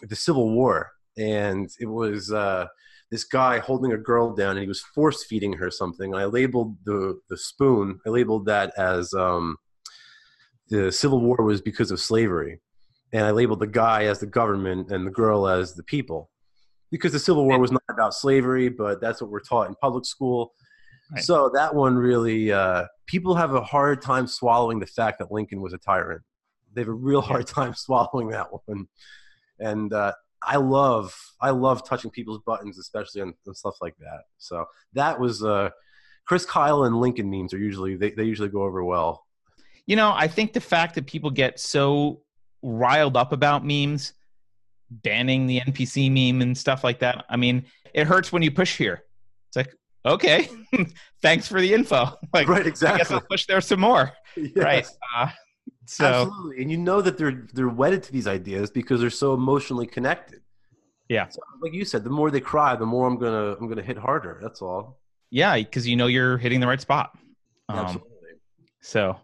[SPEAKER 3] the Civil War, and it was uh, this guy holding a girl down, and he was force feeding her something. I labeled the the spoon. I labeled that as um, the Civil War was because of slavery, and I labeled the guy as the government and the girl as the people because the Civil War was not about slavery, but that's what we're taught in public school. Right. So that one really, uh, people have a hard time swallowing the fact that Lincoln was a tyrant. They have a real hard time swallowing that one. And uh, I love, I love touching people's buttons, especially on, on stuff like that. So that was uh, Chris Kyle and Lincoln memes are usually they, they usually go over well.
[SPEAKER 1] You know, I think the fact that people get so riled up about memes banning the NPC meme and stuff like that. I mean, it hurts when you push here. It's like, okay, thanks for the info. Like,
[SPEAKER 3] right, exactly. I
[SPEAKER 1] guess I'll push there some more. Yes. Right. Uh, so,
[SPEAKER 3] Absolutely, and you know that they're they're wedded to these ideas because they're so emotionally connected.
[SPEAKER 1] Yeah.
[SPEAKER 3] So, like you said, the more they cry, the more I'm gonna I'm gonna hit harder. That's all.
[SPEAKER 1] Yeah, because you know you're hitting the right spot.
[SPEAKER 3] Um, Absolutely.
[SPEAKER 1] So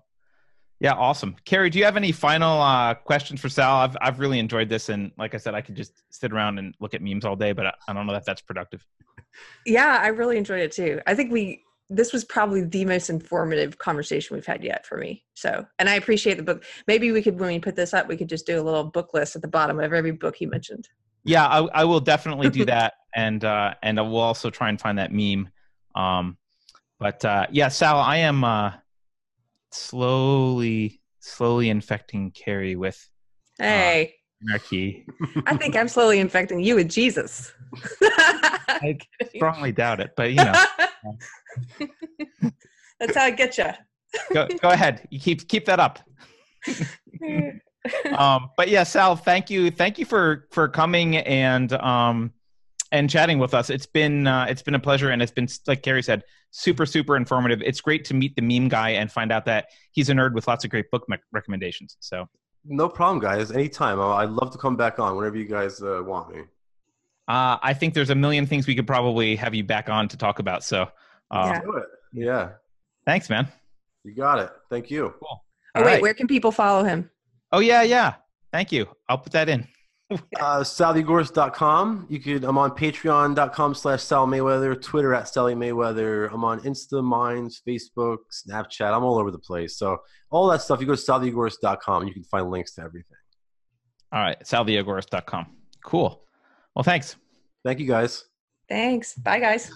[SPEAKER 1] yeah, awesome. Keri, do you have any final uh, questions for Sal? I've I've really enjoyed this, and like I said, I could just sit around and look at memes all day, but I, I don't know if that's productive.
[SPEAKER 2] Yeah, I really enjoyed it too. I think we this was probably the most informative conversation we've had yet for me. So, and I appreciate the book. Maybe we could, when we put this up, we could just do a little book list at the bottom of every book he mentioned.
[SPEAKER 1] Yeah, I, I will definitely do that, and uh, and I will also try and find that meme. Um, but uh, yeah, Sal, I am. Uh, slowly, slowly infecting Keri with
[SPEAKER 2] uh, hey
[SPEAKER 1] uh, anarchy.
[SPEAKER 2] I think I'm slowly infecting you with Jesus.
[SPEAKER 1] I strongly doubt it, but you know.
[SPEAKER 2] That's how I get you.
[SPEAKER 1] go, go ahead. You keep keep that up. um, but yeah, Sal, thank you, thank you for for coming and um, and chatting with us. It's been uh, it's been a pleasure, and it's been like Keri said, super super informative. It's great to meet the meme guy and find out that he's a nerd with lots of great book me- recommendations. So
[SPEAKER 3] No problem, guys. Anytime. I- I'd love to come back on whenever you guys uh, want me.
[SPEAKER 1] uh, I think there's a million things we could probably have you back on to talk about. So uh,
[SPEAKER 2] Yeah.
[SPEAKER 3] Do it. Yeah,
[SPEAKER 1] thanks, man.
[SPEAKER 3] you got it. Thank you.
[SPEAKER 2] Oh
[SPEAKER 1] All
[SPEAKER 2] wait,
[SPEAKER 1] right.
[SPEAKER 2] where can people follow him?
[SPEAKER 1] Oh yeah, yeah. Thank you. I'll put that in.
[SPEAKER 3] Uh, saltheagorist.com. You could. I'm on Patreon.com slash Sal Mayweather. Twitter at Sally Mayweather. I'm on Insta, Minds, Facebook, Snapchat. I'm all over the place. So all that stuff. You go to saltheagorist.com. You can find links to everything.
[SPEAKER 1] All right, saltheagorist.com. Cool. Well, thanks.
[SPEAKER 3] Thank you, guys.
[SPEAKER 2] Thanks. Bye, guys.